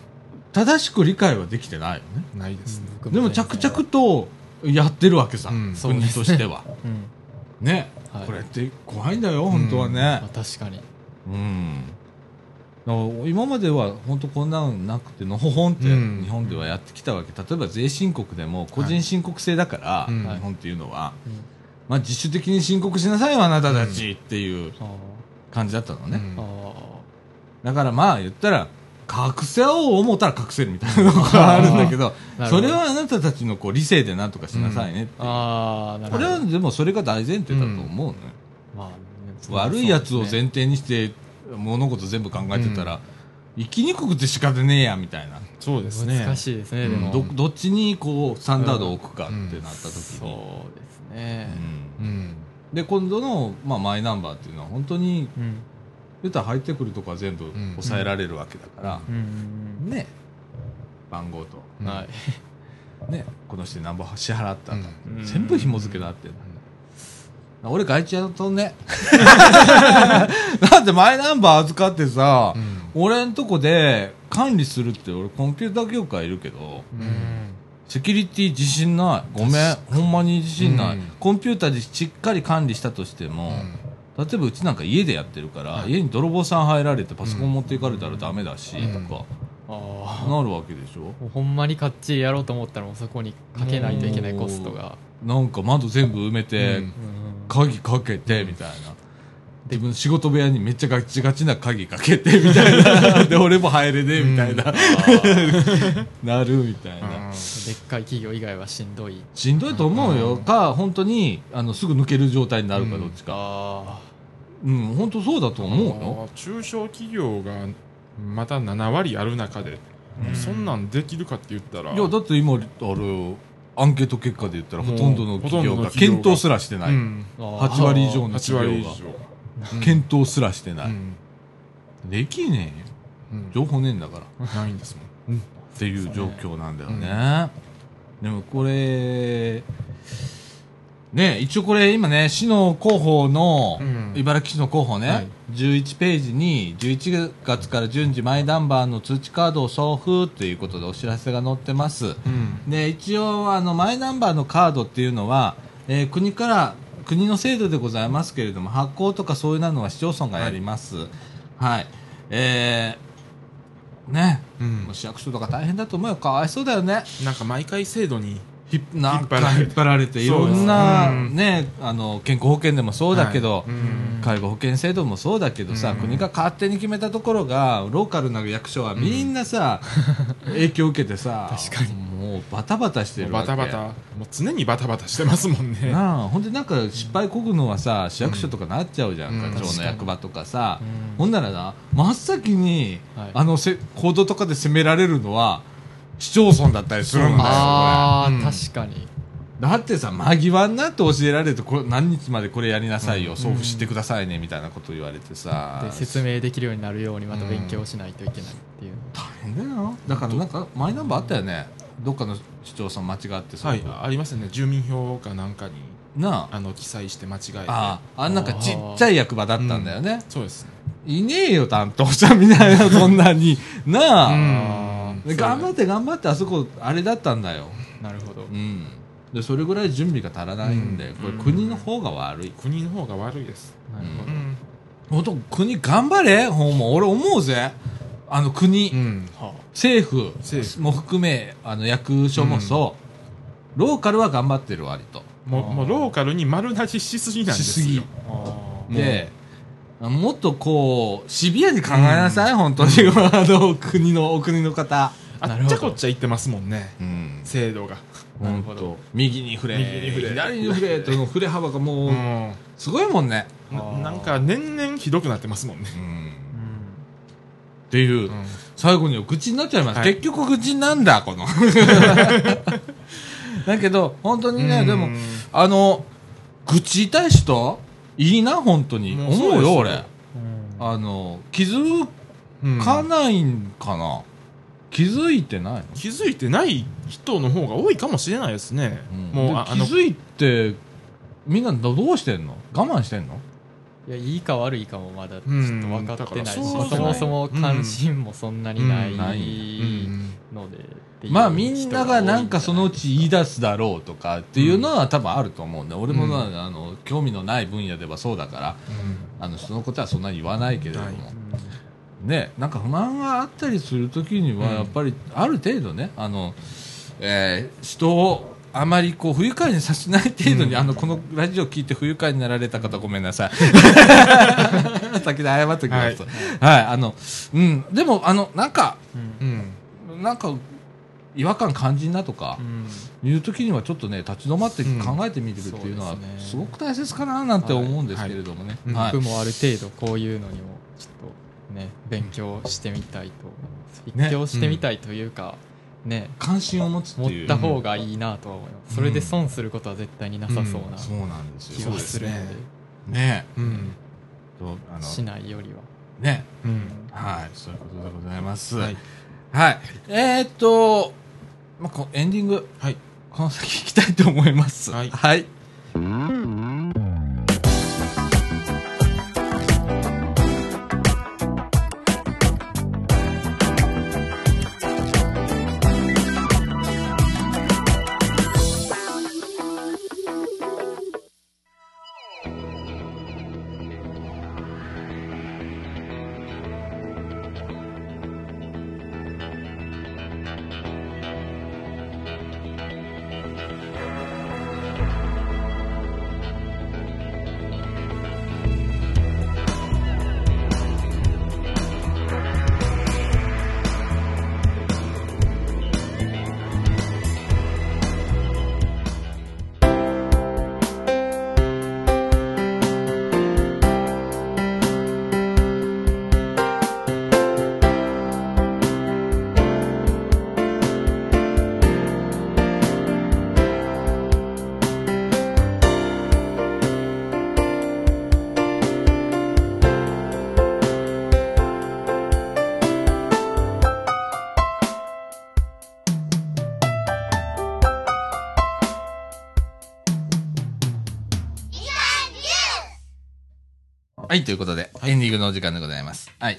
正しく理解はできてないよね。ないですね、ーでも着々とやってるわけさ、うん。そう国としては。うん。ね、はい。これって怖いんだよ、本当はね。まあ。確かに。うん。今までは本当こんなのなくてのほほんってうん。日本ではやってきたわけ、例えば税申告でも個人申告制だから、うん。日本っていうのは、うん。まあ、自主的に申告しなさいよあなたたちっていうあ感じだったのね、うん。だからまあ言ったら隠せよう思ったら隠せるみたいなのがあるんだけどそれはあなたたちのこう理性でなんとかしなさいねっていう。ーあーなるほど。これはでもそれが大前提だと思うのよ、まあ悪いやつを前提にして物事全部考えてたら、生きにくくて仕方ねえやみたいな、そうですね。難しいですねでうん。もどどっちにこうスタンダードを置くかってなった時そうに、ですね。うん。うん。で今度の、まあ、マイナンバーっていうのは本当にうん言ったら入ってくるとこは全部ん。抑えられるわけだから、うん。ね。番号と、うん。はい。ね、この人に何本支払ったんだ、うん。全部紐付けだって俺外地やとね。だってマイナンバー預かってさ、うん。俺んとこで管理するって俺コンピューター業界いるけどうん。セキュリティ自信ない。ごめん。ほんまに自信ない、うん。コンピューターでしっかり管理したとしても、例えばうちなんか家でやってるから、はい。家に泥棒さん入られてパソコン持っていかれたらダメだし、うん。とかああなるわけでしょ？ほんまにかっちりやろうと思ったらもうそこにかけないといけないコストが。なんか窓全部埋めて、鍵かけてみたいな自分仕事部屋にめっちゃガチガチな鍵かけてみたいな。で俺も入れねえみたいな、なるみたいな、うん。でっかい企業以外はしんどい。しんどいと思うよ、うん。か本当にあのすぐ抜ける状態になるかうんどっちか。あうん、本当そうだと思うよ。中小企業がまた7割ある中で、うん。そんなんできるかって言ったら。いやだって今あるアンケート結果で言ったらほとんどの企業が検討すらしてない、うん、あ8割以上の8企業が。割以上、うん検討すらしてない、うんできねえよ。うん。情報ねえんだから。ないんですもん、っていう状況なんだよね、でもこれね一応これ今ね市の広報の、うん。茨城市の広報ね、はい。11ページに11月から順次マイナンバーの通知カードを送付ということでお知らせが載ってます。うん。で一応あのマイナンバーのカードっていうのは、えー国から国の制度でございますけれども発行とかそういうのは市町村がやります。はい、えーね。うん。市役所とか大変だと思うよ。かわいそうだよね。なんか毎回制度になんか引っ張られて。引っ張られていろんなうん。ねあの健康保険でもそうだけど、介護保険制度もそうだけどさ、うん。国が勝手に決めたところがローカルな役所はみんなさ、影響を受けてさ確かに。もうバタバタしてるわけ。バタバタ。もう常にバタバタしてますもんね。なあほんでなんか失敗こぐのはさ市役所とかなっちゃうじゃんか、うん。町の役場とかさ、うん。ほんならな真っ先に、はい。あのせ報道とかで責められるのは市町村だったりするんだよこれ。ああ、うん。確かに。だってさ間際になって教えられてこれ何日までこれやりなさいよ、うん。送付してくださいねみたいなこと言われてさ。で説明できるようになるようにまた勉強しないといけないっていう、大変だよ。だからなんかマイナンバーあったよね。どっかの市町村間違ってそうはい。ありますね。住民票かなんかになあ。あの記載して間違えて。ああ。あんなんかちっちゃい役場だったんだよね、そうですいねえよ担当者みたいな そんなに。なあ、うん。で頑張って頑張ってあそこあれだったんだよ。なるほど。うん。でそれぐらい準備が足らないんで、うん。これ国の方が悪い。国の方が悪いです。なるほど、うん。本当国頑張れ。ほんま俺思うぜ。あの国、うん。は政府政府。も含めあの役所もそう、ローカルは頑張ってる割ともうもうローカルに丸出ししすぎなんですよ。しすぎ。で、もっとこうシビアに考えなさい、本当に。あの国のお国の方、あっちゃこっちゃ言ってますもんね。うん、制度が。本当右に触れ右に触れ。左に触れとの触れ幅がもう、うん。すごいもんね、なんか年々ひどくなってますもんね。うん、っうん。ていう、うん。最後には愚痴になっちゃいます、はい。結局愚痴なんだこの だけど本当にね、うん。でもあの愚痴痛い人いいな本当に。思うよ俺。あの気づうんかないんかな、気づいてないの？気づいてない人の方が多いかもしれないですね、もう気づいてみんなどどうしてんの？我慢してんの？いやいいか悪いかもまだちょっと分かってないし、そもそも関心もそんなにないうん。ないので、っていうまあみんながなんかそのう人ち言い出すだろうとかっていうのは多分あると思うんで、俺もな、うんあの興味のない分野ではそうだからあのそのことはそんなに言わないけれども、はい。ねなんか不満があったりするときにはうん。やっぱりある程度ねあの、えー人をあまりこう不愉快にさせない程度に、うん。あのこのラジオ聞いて不愉快になられた方ごめんなさい。先で謝っておきますはい、あのうん。でもあのなんかうん。うん。なんか違和感感じんなとかう、ん。いう時にはちょっとね立ち止まって考えてみるっていうのはすごく大切かななんて思うんですけれどもね、はい。はい。僕もある程度こういうのにもちょっとね勉強してみたいと思います。ね。勉強してみたいというかね。関心を持つ持った方がいいなとは思います、それで損することは絶対になさそうな気よはするのでそうですね。うん。とあの。しないよりは、ね。うん。はい。そういうことでございます。は、はいい。えー、っと、まあ、こエンディングはい。この先聞きたいと思います。はい。はいはい、ということで、エンディングのお時間でございます。はい。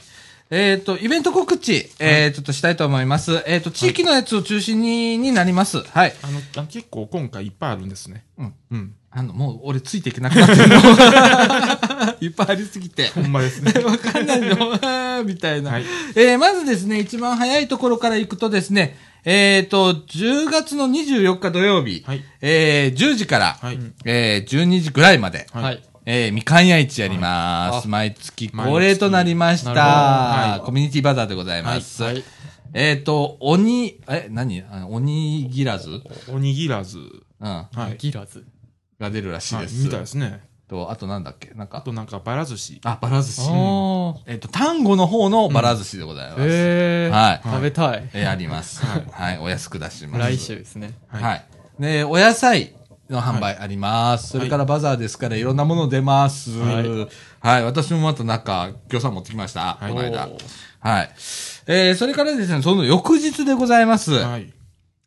えっ、と、イベント告知、えーちょっとしたいと思います。えっ、と、地域のやつを中心に、になります。はい。あの結構今回いっぱいあるんですねうん。うんあの、もう俺ついていけなくなってるの。いっぱいありすぎて。ほんまですね わかんないの。みたいな。はいえーまずですね、一番早いところから行くとですね、えっ、と、10月の24日土曜日、はい。えー、10時から、はい。えー、12時ぐらいまで、はい。えー、みかん屋市やります。毎月恒例となりました。コミュニティバザーでございます。はい。えっ、と、鬼、え、何？鬼ぎらずおにぎらず。うん。はい。ギラズ。が出るらしいはいです。みたいですね。と、あとなんだっけ？なんあか、となんか、ばら寿司。あ、ばら寿司。あえっ、と、単語の方のばら寿司でございます。あ。ええ。はい。食べたい。えーあります。はい。お安く出します。来週ですね。はい。で、お野菜の販売あります。それからバザーですからいろんなもの出ます。は。はいい私もまたなんか、餃子持ってきました。はいこの間。はい。えー、それからですね、その翌日でございます。はい。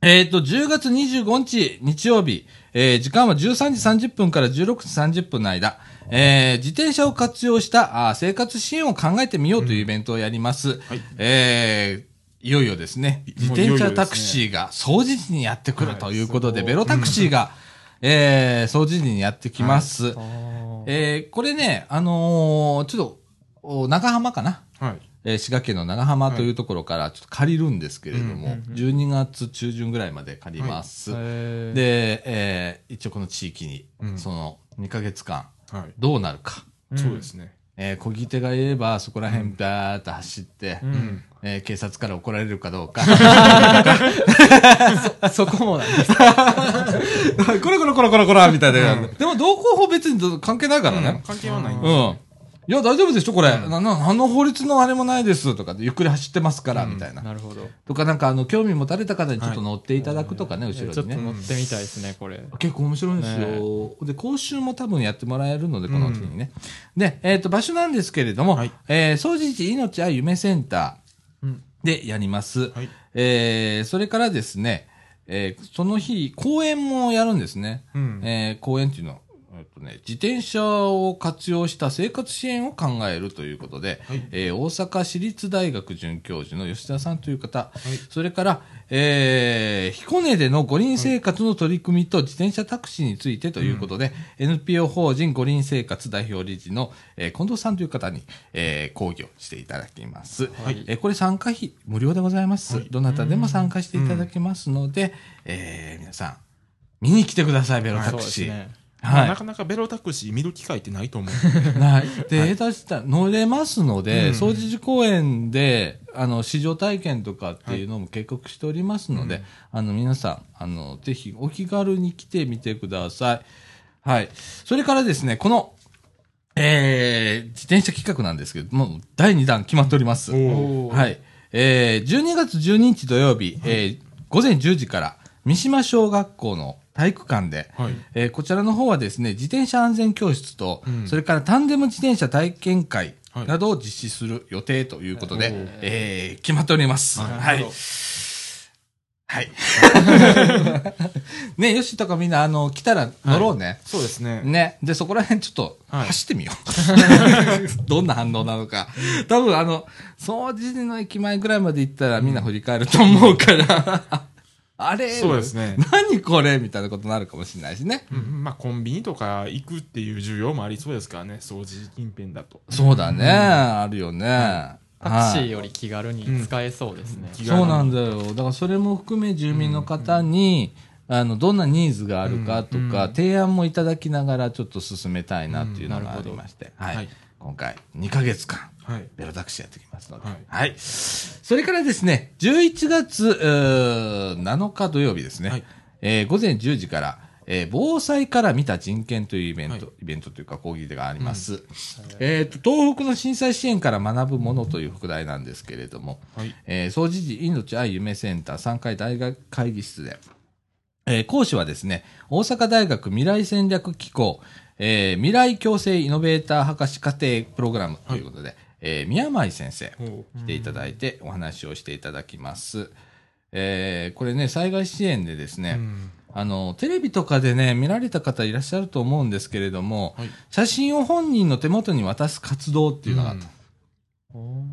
えっ、と、10月25日日曜日、えー、時間は13時30分から16時30分の間、えー、自転車を活用したあー生活支援を考えてみようというイベントをやります。はいえー、いよいよですね、自転車タクシーが掃除時にやってくるということで、はいベロタクシーが、えー、掃除時にやってきます。あーえー、これね、あのーちょっと、お長浜かなはい。えー滋賀県の長浜というところからちょっと借りるんですけれども、うんうんうん12月中旬ぐらいまで借ります。へーで、えー一応この地域に、うんその2ヶ月間はい。どうなるか。うんそうですね。えー、小木手がいればそこら辺バーっと走って、ううんん。えー警察から怒られるかどうか。そこもなんです。こらこらこらこらこらみたいな。うんでも同行法別にど関係ないからうんね。関係はないんうん。いや、大丈夫でしょこれ。うんな、な、あの法律のあれもないですとかで、ゆっくり走ってますから、うんみたいな。なるほど。とか、なんか、あの、興味持たれた方にちょっと乗っていただくとかね、後ろにね。ちょっと乗ってみたいですね、これ。結構面白いんですよ。で、講習も多分やってもらえるので、この時にね。で、えっ、と、場所なんですけれども、はいえー、掃除時命は夢センタうん。ーでやります。はい。えー、それからですね、えー、その日、講演もやるんですね。うん。えー、講演っていうのは、えっとね、自転車を活用した生活支援を考えるということで、はいえー大阪市立大学准教授の吉田さんという方、はい。それから、えー、彦根での五輪生活の取り組みと自転車タクシーについてということで、NPO 法人五輪生活代表理事の、えー近藤さんという方に、えー講義をしていただきます。はいえーこれ参加費無料でございます。はいどなたでも参加していただけますので、えー皆さん、見に来てください、ベロタクシー。はいな。かなかベロタクシー見る機会ってないと思う。な い。で、下手したら乗れますので、うん掃除時公園で、あの、試乗体験とかっていうのも計画しておりますので、うんあの、皆さん、あの、ぜひお気軽に来てみてください。はい。それからですね、この、えー、自転車企画なんですけども、第2弾決まっております。はい。えー、12月12日土曜日、えー、午前10時から、三島小学校の体育館で、はい。えーこちらの方はですね、自転車安全教室と、うんそれからタンデム自転車体験会はいなどを実施する予定ということで、おーえー決まっております。はいはい。はい。ね、よしとかみんな、あの、来たら乗ろうね。そうですね。ね。で、そこら辺ちょっとはい走ってみよう。どんな反応なのか。多分あの、掃除時の駅前ぐらいまで行ったらみんな振り返ると思うから、あれそうですね。何これみたいなことになるかもしれないしね。うんまあ、コンビニとか行くっていう需要もありそうですからね、掃除近辺だと。そうだね、あるよね。タクシーはいより気軽に使えそうですね。気軽にそうなんだよ。だからそれも含め住民の方に、あの、どんなニーズがあるかとか、うん提案もいただきながらちょっと進めたいなっていうのがありまして、はい、はい今回2ヶ月間、はい。ベロタクシーやってきますので、ははいい。それからですね、11月うー7日土曜日ですね、はいえー午前10時から、えー防災から見た人権というイベント、はいイベントというか講義があります。えっ、と、東北の震災支援から学ぶものという副題なんですけれども、はい。えー、総除時命愛夢センター3階大学会議室で、えー講師はですね、大阪大学未来戦略機構、えー未来共生イノベーター博士課程プログラムということで、えー宮前先生、来ていただいてお話をしていただきます。えーこれね、災害支援でですね、うんあの、テレビとかでね、見られた方いらっしゃると思うんですけれども、はい写真を本人の手元に渡す活動っていうのがあった、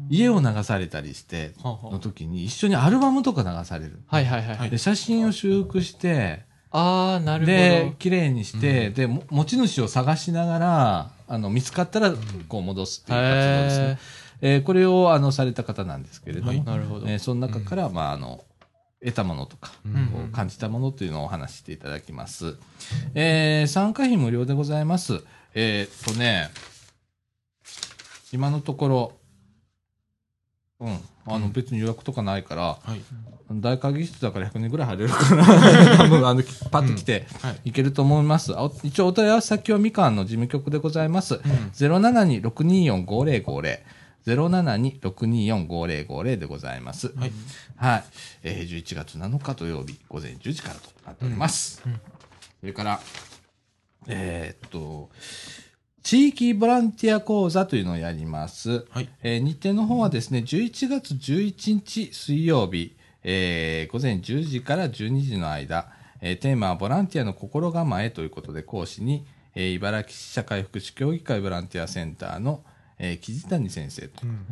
家を流されたりして、の時に一緒にアルバムとか流される。あはいはいはい。はいで、写真を修復して、ああ、なるほでど、。綺麗にして、で、も持ち主を探しながら、あの、見つかったら、こう戻すっていう活動ですね。えーこれを、あの、された方なんですけれども、はいなるほど。えーその中から、まあ、あの、得たものとか、うんこう感じたものというのをお話ししていただきます。えー参加費無料でございます。えーっとね、今のところ、うん、あの別に予約とかないから、はい。大会議室だから100人ぐらい入れるかな。多分あの、パッと来てはい。いけると思います。あ一応お問い合わせ先はみかんの事務局でございます。うん072-624-5050。072-624-5050でございます。はい。はい。えー、11月7日土曜日午前10時からとなっております。うんうんそれから、えーっと、地域ボランティア講座というのをやります。はい。えー日程の方はですね、11月11日水曜日、えー午前10時から12時の間、えーテーマはボランティアの心構えということで講師に、えー茨城市社会福祉協議会ボランティアセンターの、えー木地谷先生と、うん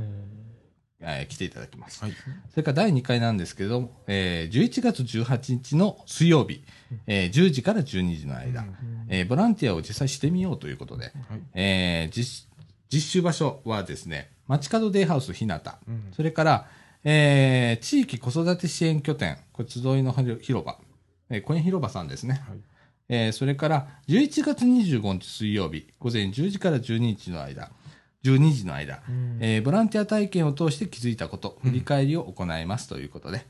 えー来ていただきます。はい。それから第2回なんですけど、えー11月18日の水曜日、えー10時から12時の間、えーボランティアを実際してみようということで、はい。えー実実習場所はですね、街角デイハウス日向、うんそれから、えー地域子育て支援拠点、これ集いの広場、えー、コイン広場さんですね。はい。えーそれから、11月25日水曜日、午前10時から12時の間、12時の間、えーボランティア体験を通して気づいたこと、振り返りを行いますということで、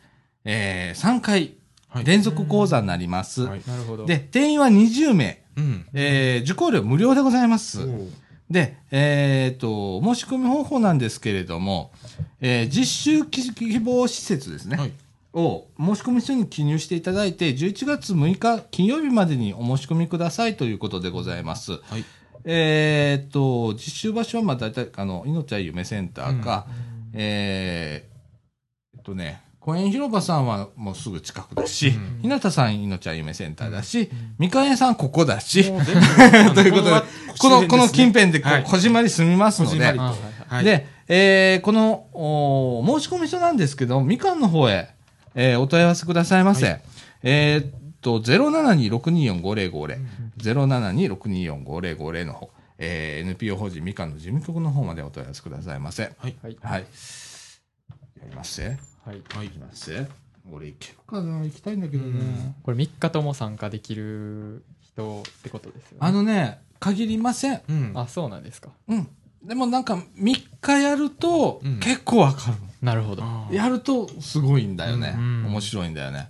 え3回はい連続講座になります。はいなるほど。で、定員は20名、うん。えー受講料無料でございます。で、えっ、と、申し込み方法なんですけれども、えー実習希望施設ですね。はい。を申し込み書に記入していただいて、11月6日金曜日までにお申し込みくださいということでございます。はい。えーっと、実習場所はまあ大体、あの、命は夢センターか、えーえっとね、公園広場さんはもうすぐ近くだし、うん。日向さん命は夢センターだし、みかん屋さんここだし、ということで、この、この近辺でこじまり住みますので。で、えーこの、お申し込み書なんですけど、みかんの方へ、えーお問い合わせくださいませ。はえーっと、072-624-5050、072-624-5050の方、えー NPO 法人みかんの事務局の方までお問い合わせくださいませ。はい。はい。はい。やりますぜ。はい。はいいきますぜ。俺行けるかな行きたいんだけどね。これ3日とも参加できる人ってことですよね。あのね、限りません。うん。あ、そうなんですか。うん。でもなんか3日やるとうん結構わかる。なるほど。やるとすごいんだよね。うん面白いんだよね。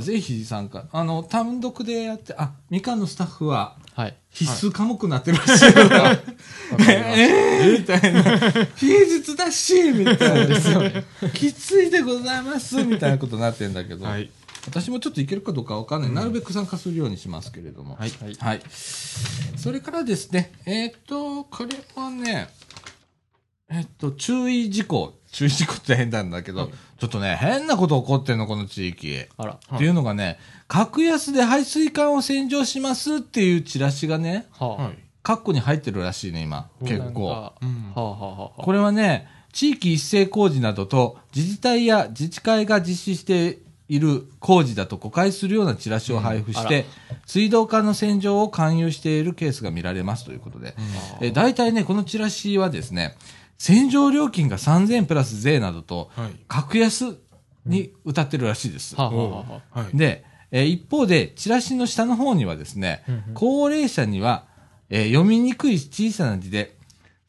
ぜひ参加。あの、単独でやって、あ、みかんのスタッフははい。必須科目になってるらしいから、わかります。えーみたいな。平日だし、みたいな。きついでございます、みたいなことになってんだけど、はい。私もちょっといけるかどうかわかんない。なるべく参加するようにしますけれども。はい。はい。はい。それからですね、えっ、と、これはね、えっ、と、注意事項。注意事項って変なんだけど、はいちょっとね、変なこと起こってんの、この地域。あら。っていうのがね、格安で排水管を洗浄しますっていうチラシがね、はい。カッコに入ってるらしいね、今。結構。かうんはあはあはあ。これはね、地域一斉工事などと自治体や自治会が実施している工事だと誤解するようなチラシを配布して、水道管の洗浄を勧誘しているケースが見られますということで、え大体ね、このチラシはですね、洗浄料金が3000円プラス税などと、はい。格安に歌ってるらしいです。で、えー一方で、チラシの下の方にはですね、うんうん。高齢者には、えー読みにくい小さな字で、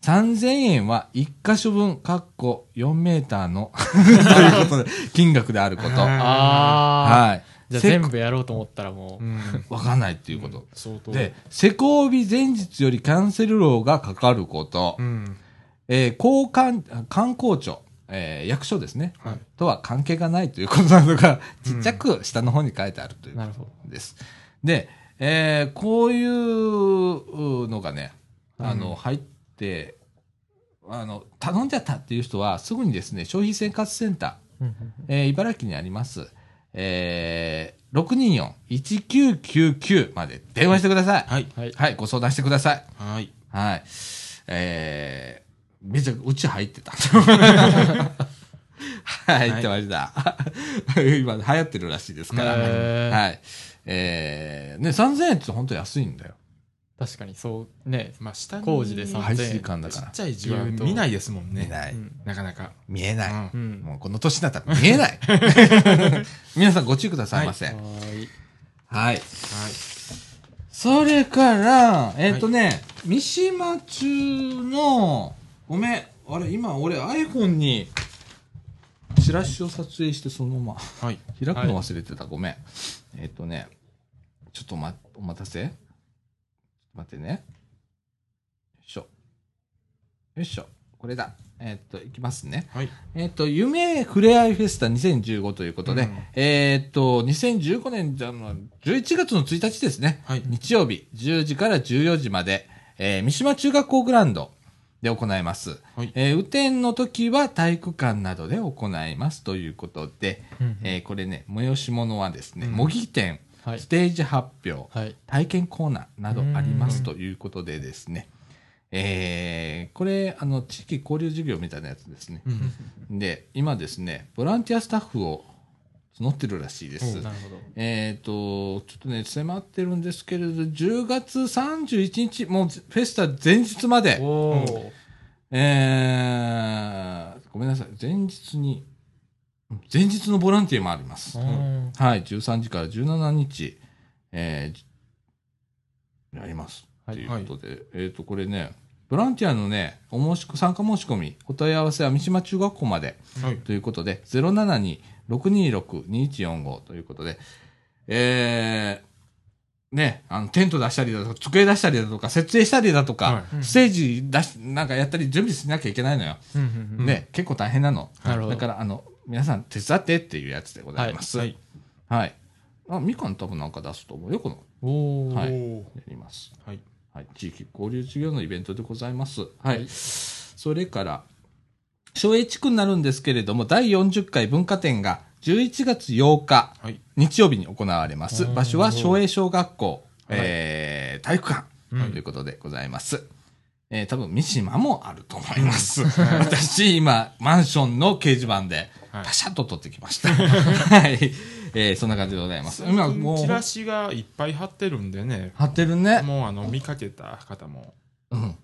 3000円は1箇所分、かっこ4メーターの、ということで、金額であること。あああ。はい。じゃあせ全部やろうと思ったらもう。うん。わかんないっていうこと。相当。で、施工日前日よりキャンセル料がかかること、うん。えー交換、観光庁、えー役所ですね、はい。とは関係がないということなのが、ちっちゃく下の方に書いてあるというなるほです。で、えーこういうのがね、あの、うん入って、あの、頼んじゃったっていう人は、すぐにですね、消費生活センター、えー茨城にあります、えー、624-1999まで電話してください。はい。はい。はい、ご相談してください。はい。はい。えー、めちゃうち入ってた。はい、入ってました。今流行ってるらしいですから。はい。えー、ね、3000円って本当安いんだよ。確かにそうねまあ下に工事で3000排水管だから。ちっちゃい字は見ないですもんね。見ない。うん。なかなか。見えない、うん。うんもうこの年になったら見えない。皆さんご注意くださいませ。ははい、はい。それからえっ、とね、三島中のごめん。あれ今俺 iPhone にチラシを撮影してそのままはい。開くの忘れてた、ごめん。えっ、とねちょっとまお待たせ待ってね。よいしょ。よいしょ。これだ。えっ、といきますね。はい。えっ、と、夢ふれあいフェスタ2015ということで、うん。えっ、と、2015年じゃの11月の1日ですね、はい。日曜日10時から14時まで、えー三島中学校グラウンドで行います。はい。えー雨天の時は体育館などで行いますということで、うん。えーこれね、催し物はですね、うん。模擬店、はい。ステージ発表、はい。体験コーナーなどありますうんということでですね、えーこれ、あの、地域交流事業みたいなやつですね。うん。で、今ですね、ボランティアスタッフを募ってるらしいです。なるほど。えっ、と、ちょっとね、迫ってるんですけれど、10月31日、もうフェスタ前日まで、えー、ごめんなさい、前日に、うん前日のボランティアもあります。ーはい、13時から17日、えー、やります。はい。ということで、えっ、と、これね、ボランティアのね、お申し参加申し込み、お問い合わせは三島中学校まで。はい。ということで、072-626-2145ということで、えー、ね、あの、テント出したりだとか、机出したりだとか、設営したりだとか、はステージ出し、なんかやったり準備しなきゃいけないのよ。うんうんうん。ね、結構大変なの。なるほど。だから、あの、皆さん手伝ってっていうやつでございます。ははいい。はい。あ、みかん多分なんか出すと思うよ、この。おおはいおやります。はいはい。地域交流事業のイベントでございます。ははいい。それから、省営地区になるんですけれども、第40回文化展が11月8日、はい日曜日に行われます。場所は省営小学校、えー、体育館うんということでございます。えー、多分三島もあると思います。私、今、マンションの掲示板で、はいパシャッと撮ってきました。はい。えー、そんな感じでございます。今、もう、チラシがいっぱい貼ってるんでね貼ってるね。もうあの見かけた方もうん。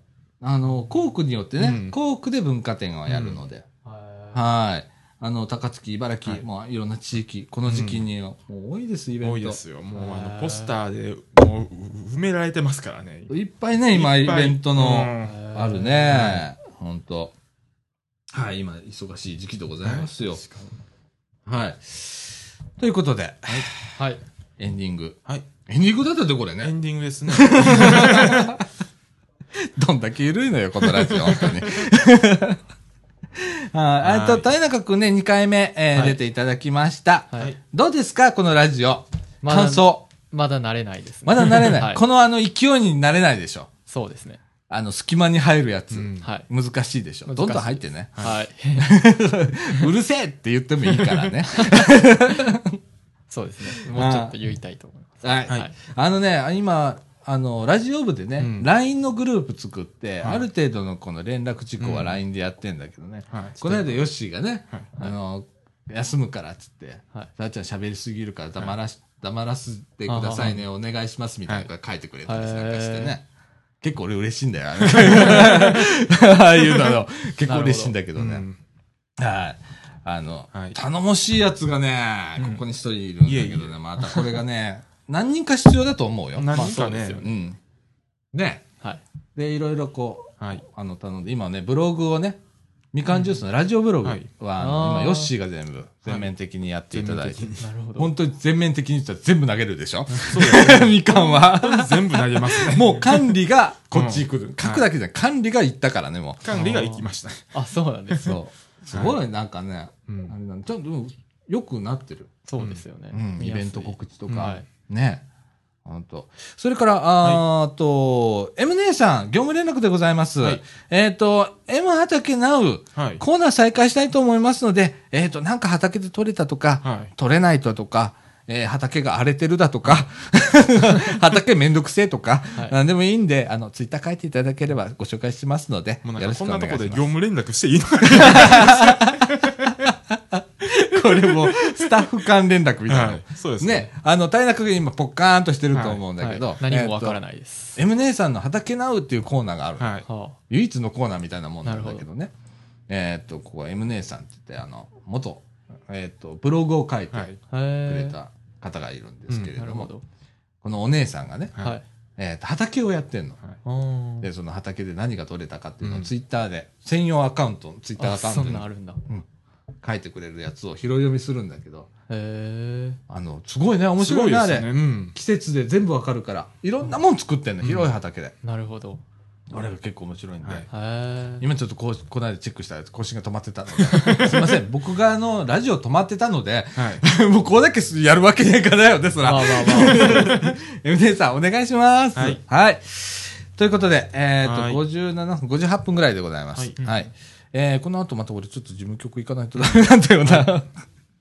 あの、校区によってね、うん校区で文化展をやるので、はい。あの、高槻、茨城、はいもういろんな地域、この時期にはもう多いです、イベント。多いですよもうあのポスターでもう埋められてますからねいっぱいね、今、イベントの、うんあるね。ほんと。はい、今、忙しい時期でございますよ。はい。ということで、はいエンディング。はいエンディングだったで、これエね。ンディングですね どんだけ緩いのよ、このラジオ、本当に。はい。えっと、はい谷中くんね、2回目、え出ていただきました。はいどうですか、このラジオ。感想。まだ慣れないですね。まだ慣れない。はい。このあの勢いになれないでしょ。そうですね。あの、隙間に入るやつ。うん。はい。難しいでしょ。難しい。どんどん入ってね。はい。うるせえって言ってもいいからね。そうですね。もうちょっと言いたいと思います。はい。はい。あのね、今、あの、ラジオ部でね、うん。LINE のグループ作って、はい。ある程度のこの連絡事項はうん。LINE でやってんだけどね。はい。この間ヨッシーがね、はい。あの、休むからっつって、はい。さあちゃん喋りすぎるから黙らし、黙らせてくださいね、お願いしますみたいなの書いてくれたりなんかしてね。結構俺嬉しいんだよ。あ あいうの結構嬉しいんだけどね。うんはい。あの、はい頼もしいやつがね、うんここに一人いるんだけどね、またこれがね、何人か必要だと思うよ。何まあ人かねようん。ね。はいで、いろいろこう、はいあの、頼んで、今ね、ブログをね、みかんジュースのラジオブログは、今、ヨッシーが全部、全面的にやっていただいて、なるほど本当に全面的に言ったら全部投げるでしょ？そうですね。みかんは。全部投げますね。もう管理がこっち行く。ん。書くだけじゃない、管理が行ったからね、も管理が行きましたあそうなんでう。すそう。すごい、なんかね、うん。あれなんちゃんと、よくなってる。そうですよね。イベント告知とか、はい。ね。本当。それから、あーと、M 姉さん、業務連絡でございます。はいえっ、と、M 畑ナウ、はいコーナー再開したいと思いますので、えっ、と、なんか畑で取れたとか、はい取れないととか、えー畑が荒れてるだとか、畑めんどくせえとか、はいなんでもいいんで、あの、ツイッター書いていただければご紹介しますので、もうなんよろしくお願いします。とこで業務連絡していいのか これも、ススタッフ間連絡みたいな。はい。そうですね、あの、大学が今ポッカーンとしてると思うんだけど、はい。何もわからい。ないです、えっと M 姉さんの畑ナウっていうコーナーがある。はい。は唯一のコーナーみたいなもんなんだけどね。えーっと、ここは M 姉さんって言って、あの、元、えーっと、ブログを書いてくれた方がいるんですけれども、なるほど。このお姉さんがね、はい。はいえーっと、畑をやってんの。うんで、その畑で何が取れたかっていうのをうん。ツイッターで、専用アカウント、ツイッターあアカウントにそんなんあるんだ書いてくれるやつを拾い読みするんだけど、へえあの、すごいね、面白いね、あれ。うん季節で全部わかるから、いろんなもん作ってんの、広い畑で。なるほどあれが結構面白いんで。はい今ちょっとこう、この間チェックしたやつ、腰が止まってたので。すいません。僕があの、ラジオ止まってたので、はい もうここだけやるわけにはいかないよね、そら。まあまあまあ MD さん、お願いします。はいということで、えっ、はいと、57分、58分ぐらいでございます。ははいい。えーこの後また俺ちょっと事務局行かないとダメなんだよな。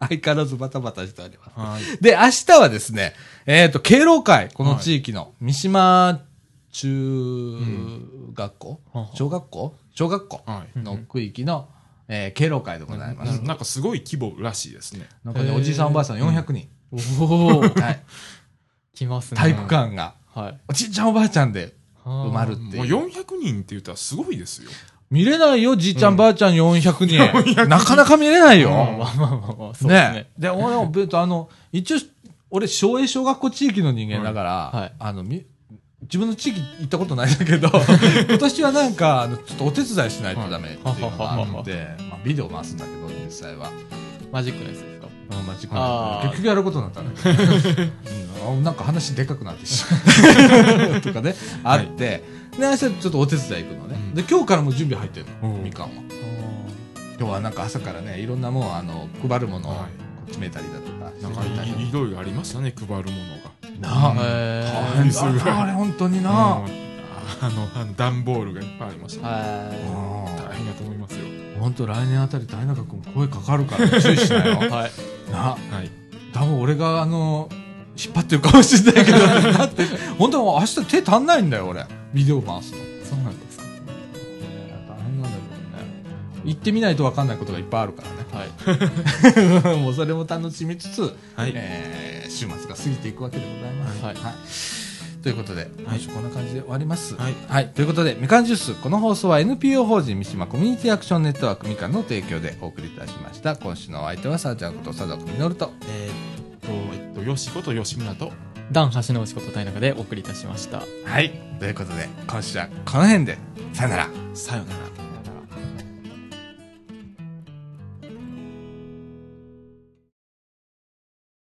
相変わらずバタバタしております。はい。で、明日はですね、えっ、と、敬老会、この地域の三島中学校、うん。小学校？小学校はい。の区域の、えー敬老会でございます。ななんかすごい規模らしいですね。なんかね、おじいさんおばあさん400人。おおはい。来ますね。体育館が、はい。おじいちゃんおばあちゃんで埋まるっていう。400人って言ったらすごいですよ見れないよ、じいちゃんばあちゃん400人。なかなか見れないよ。まあまあまあまあそうですね。ね。で、俺も、あの、一応、俺、昭栄小学校地域の人間だから、はいはい。あの、み、自分の地域行ったことないんだけど、今年はなんか、あの、ちょっとお手伝いしないとダメっていうのがあって、まあ、ビデオ回すんだけど、実際は。マジックのやつですか？うんマジックあー。結局やることになったんだけど、うん、なんか話でかくなってしまうとかね、あって、で、明日ちょっとお手伝い行くのね。で、今日からもう準備入ってるの、うん。みかんは。今日はなんか朝からね、いろんなもん、あの、配るものをはい。詰めたりだとか、なんかいいろいろありましたね配るものが。なあ、へ大ー変だったあれ本当にな、うん。あのあの段ボールがいっぱいありましたねは大変だと思いますよ。本当来年あたり大中君声かかるから 注意しなよ。いはい。なはい。多分俺があの引っ張ってるかもしれないけど だって本当明日手足んないんだよ俺ビデオ回すの。そうなんですか。大変なんだけどね。行ってみないと分かんないことがいっぱいあるからね。はい。もうそれも楽しみつつ、はい。えー週末が過ぎていくわけでございます。はい。ということで、今週こんな感じで終わります。はい。ということで、みかんジュース、この放送は NPO 法人三島コミュニティアクションネットワークみかんの提供でお送りいたしました。今週のお相手は、さあちゃんこと佐藤みのると、えーっとえっとよしこと吉村とダン橋の内こと田中でお送りいたしましたはい。ということで、今週はこの辺で、さよなら。さよなら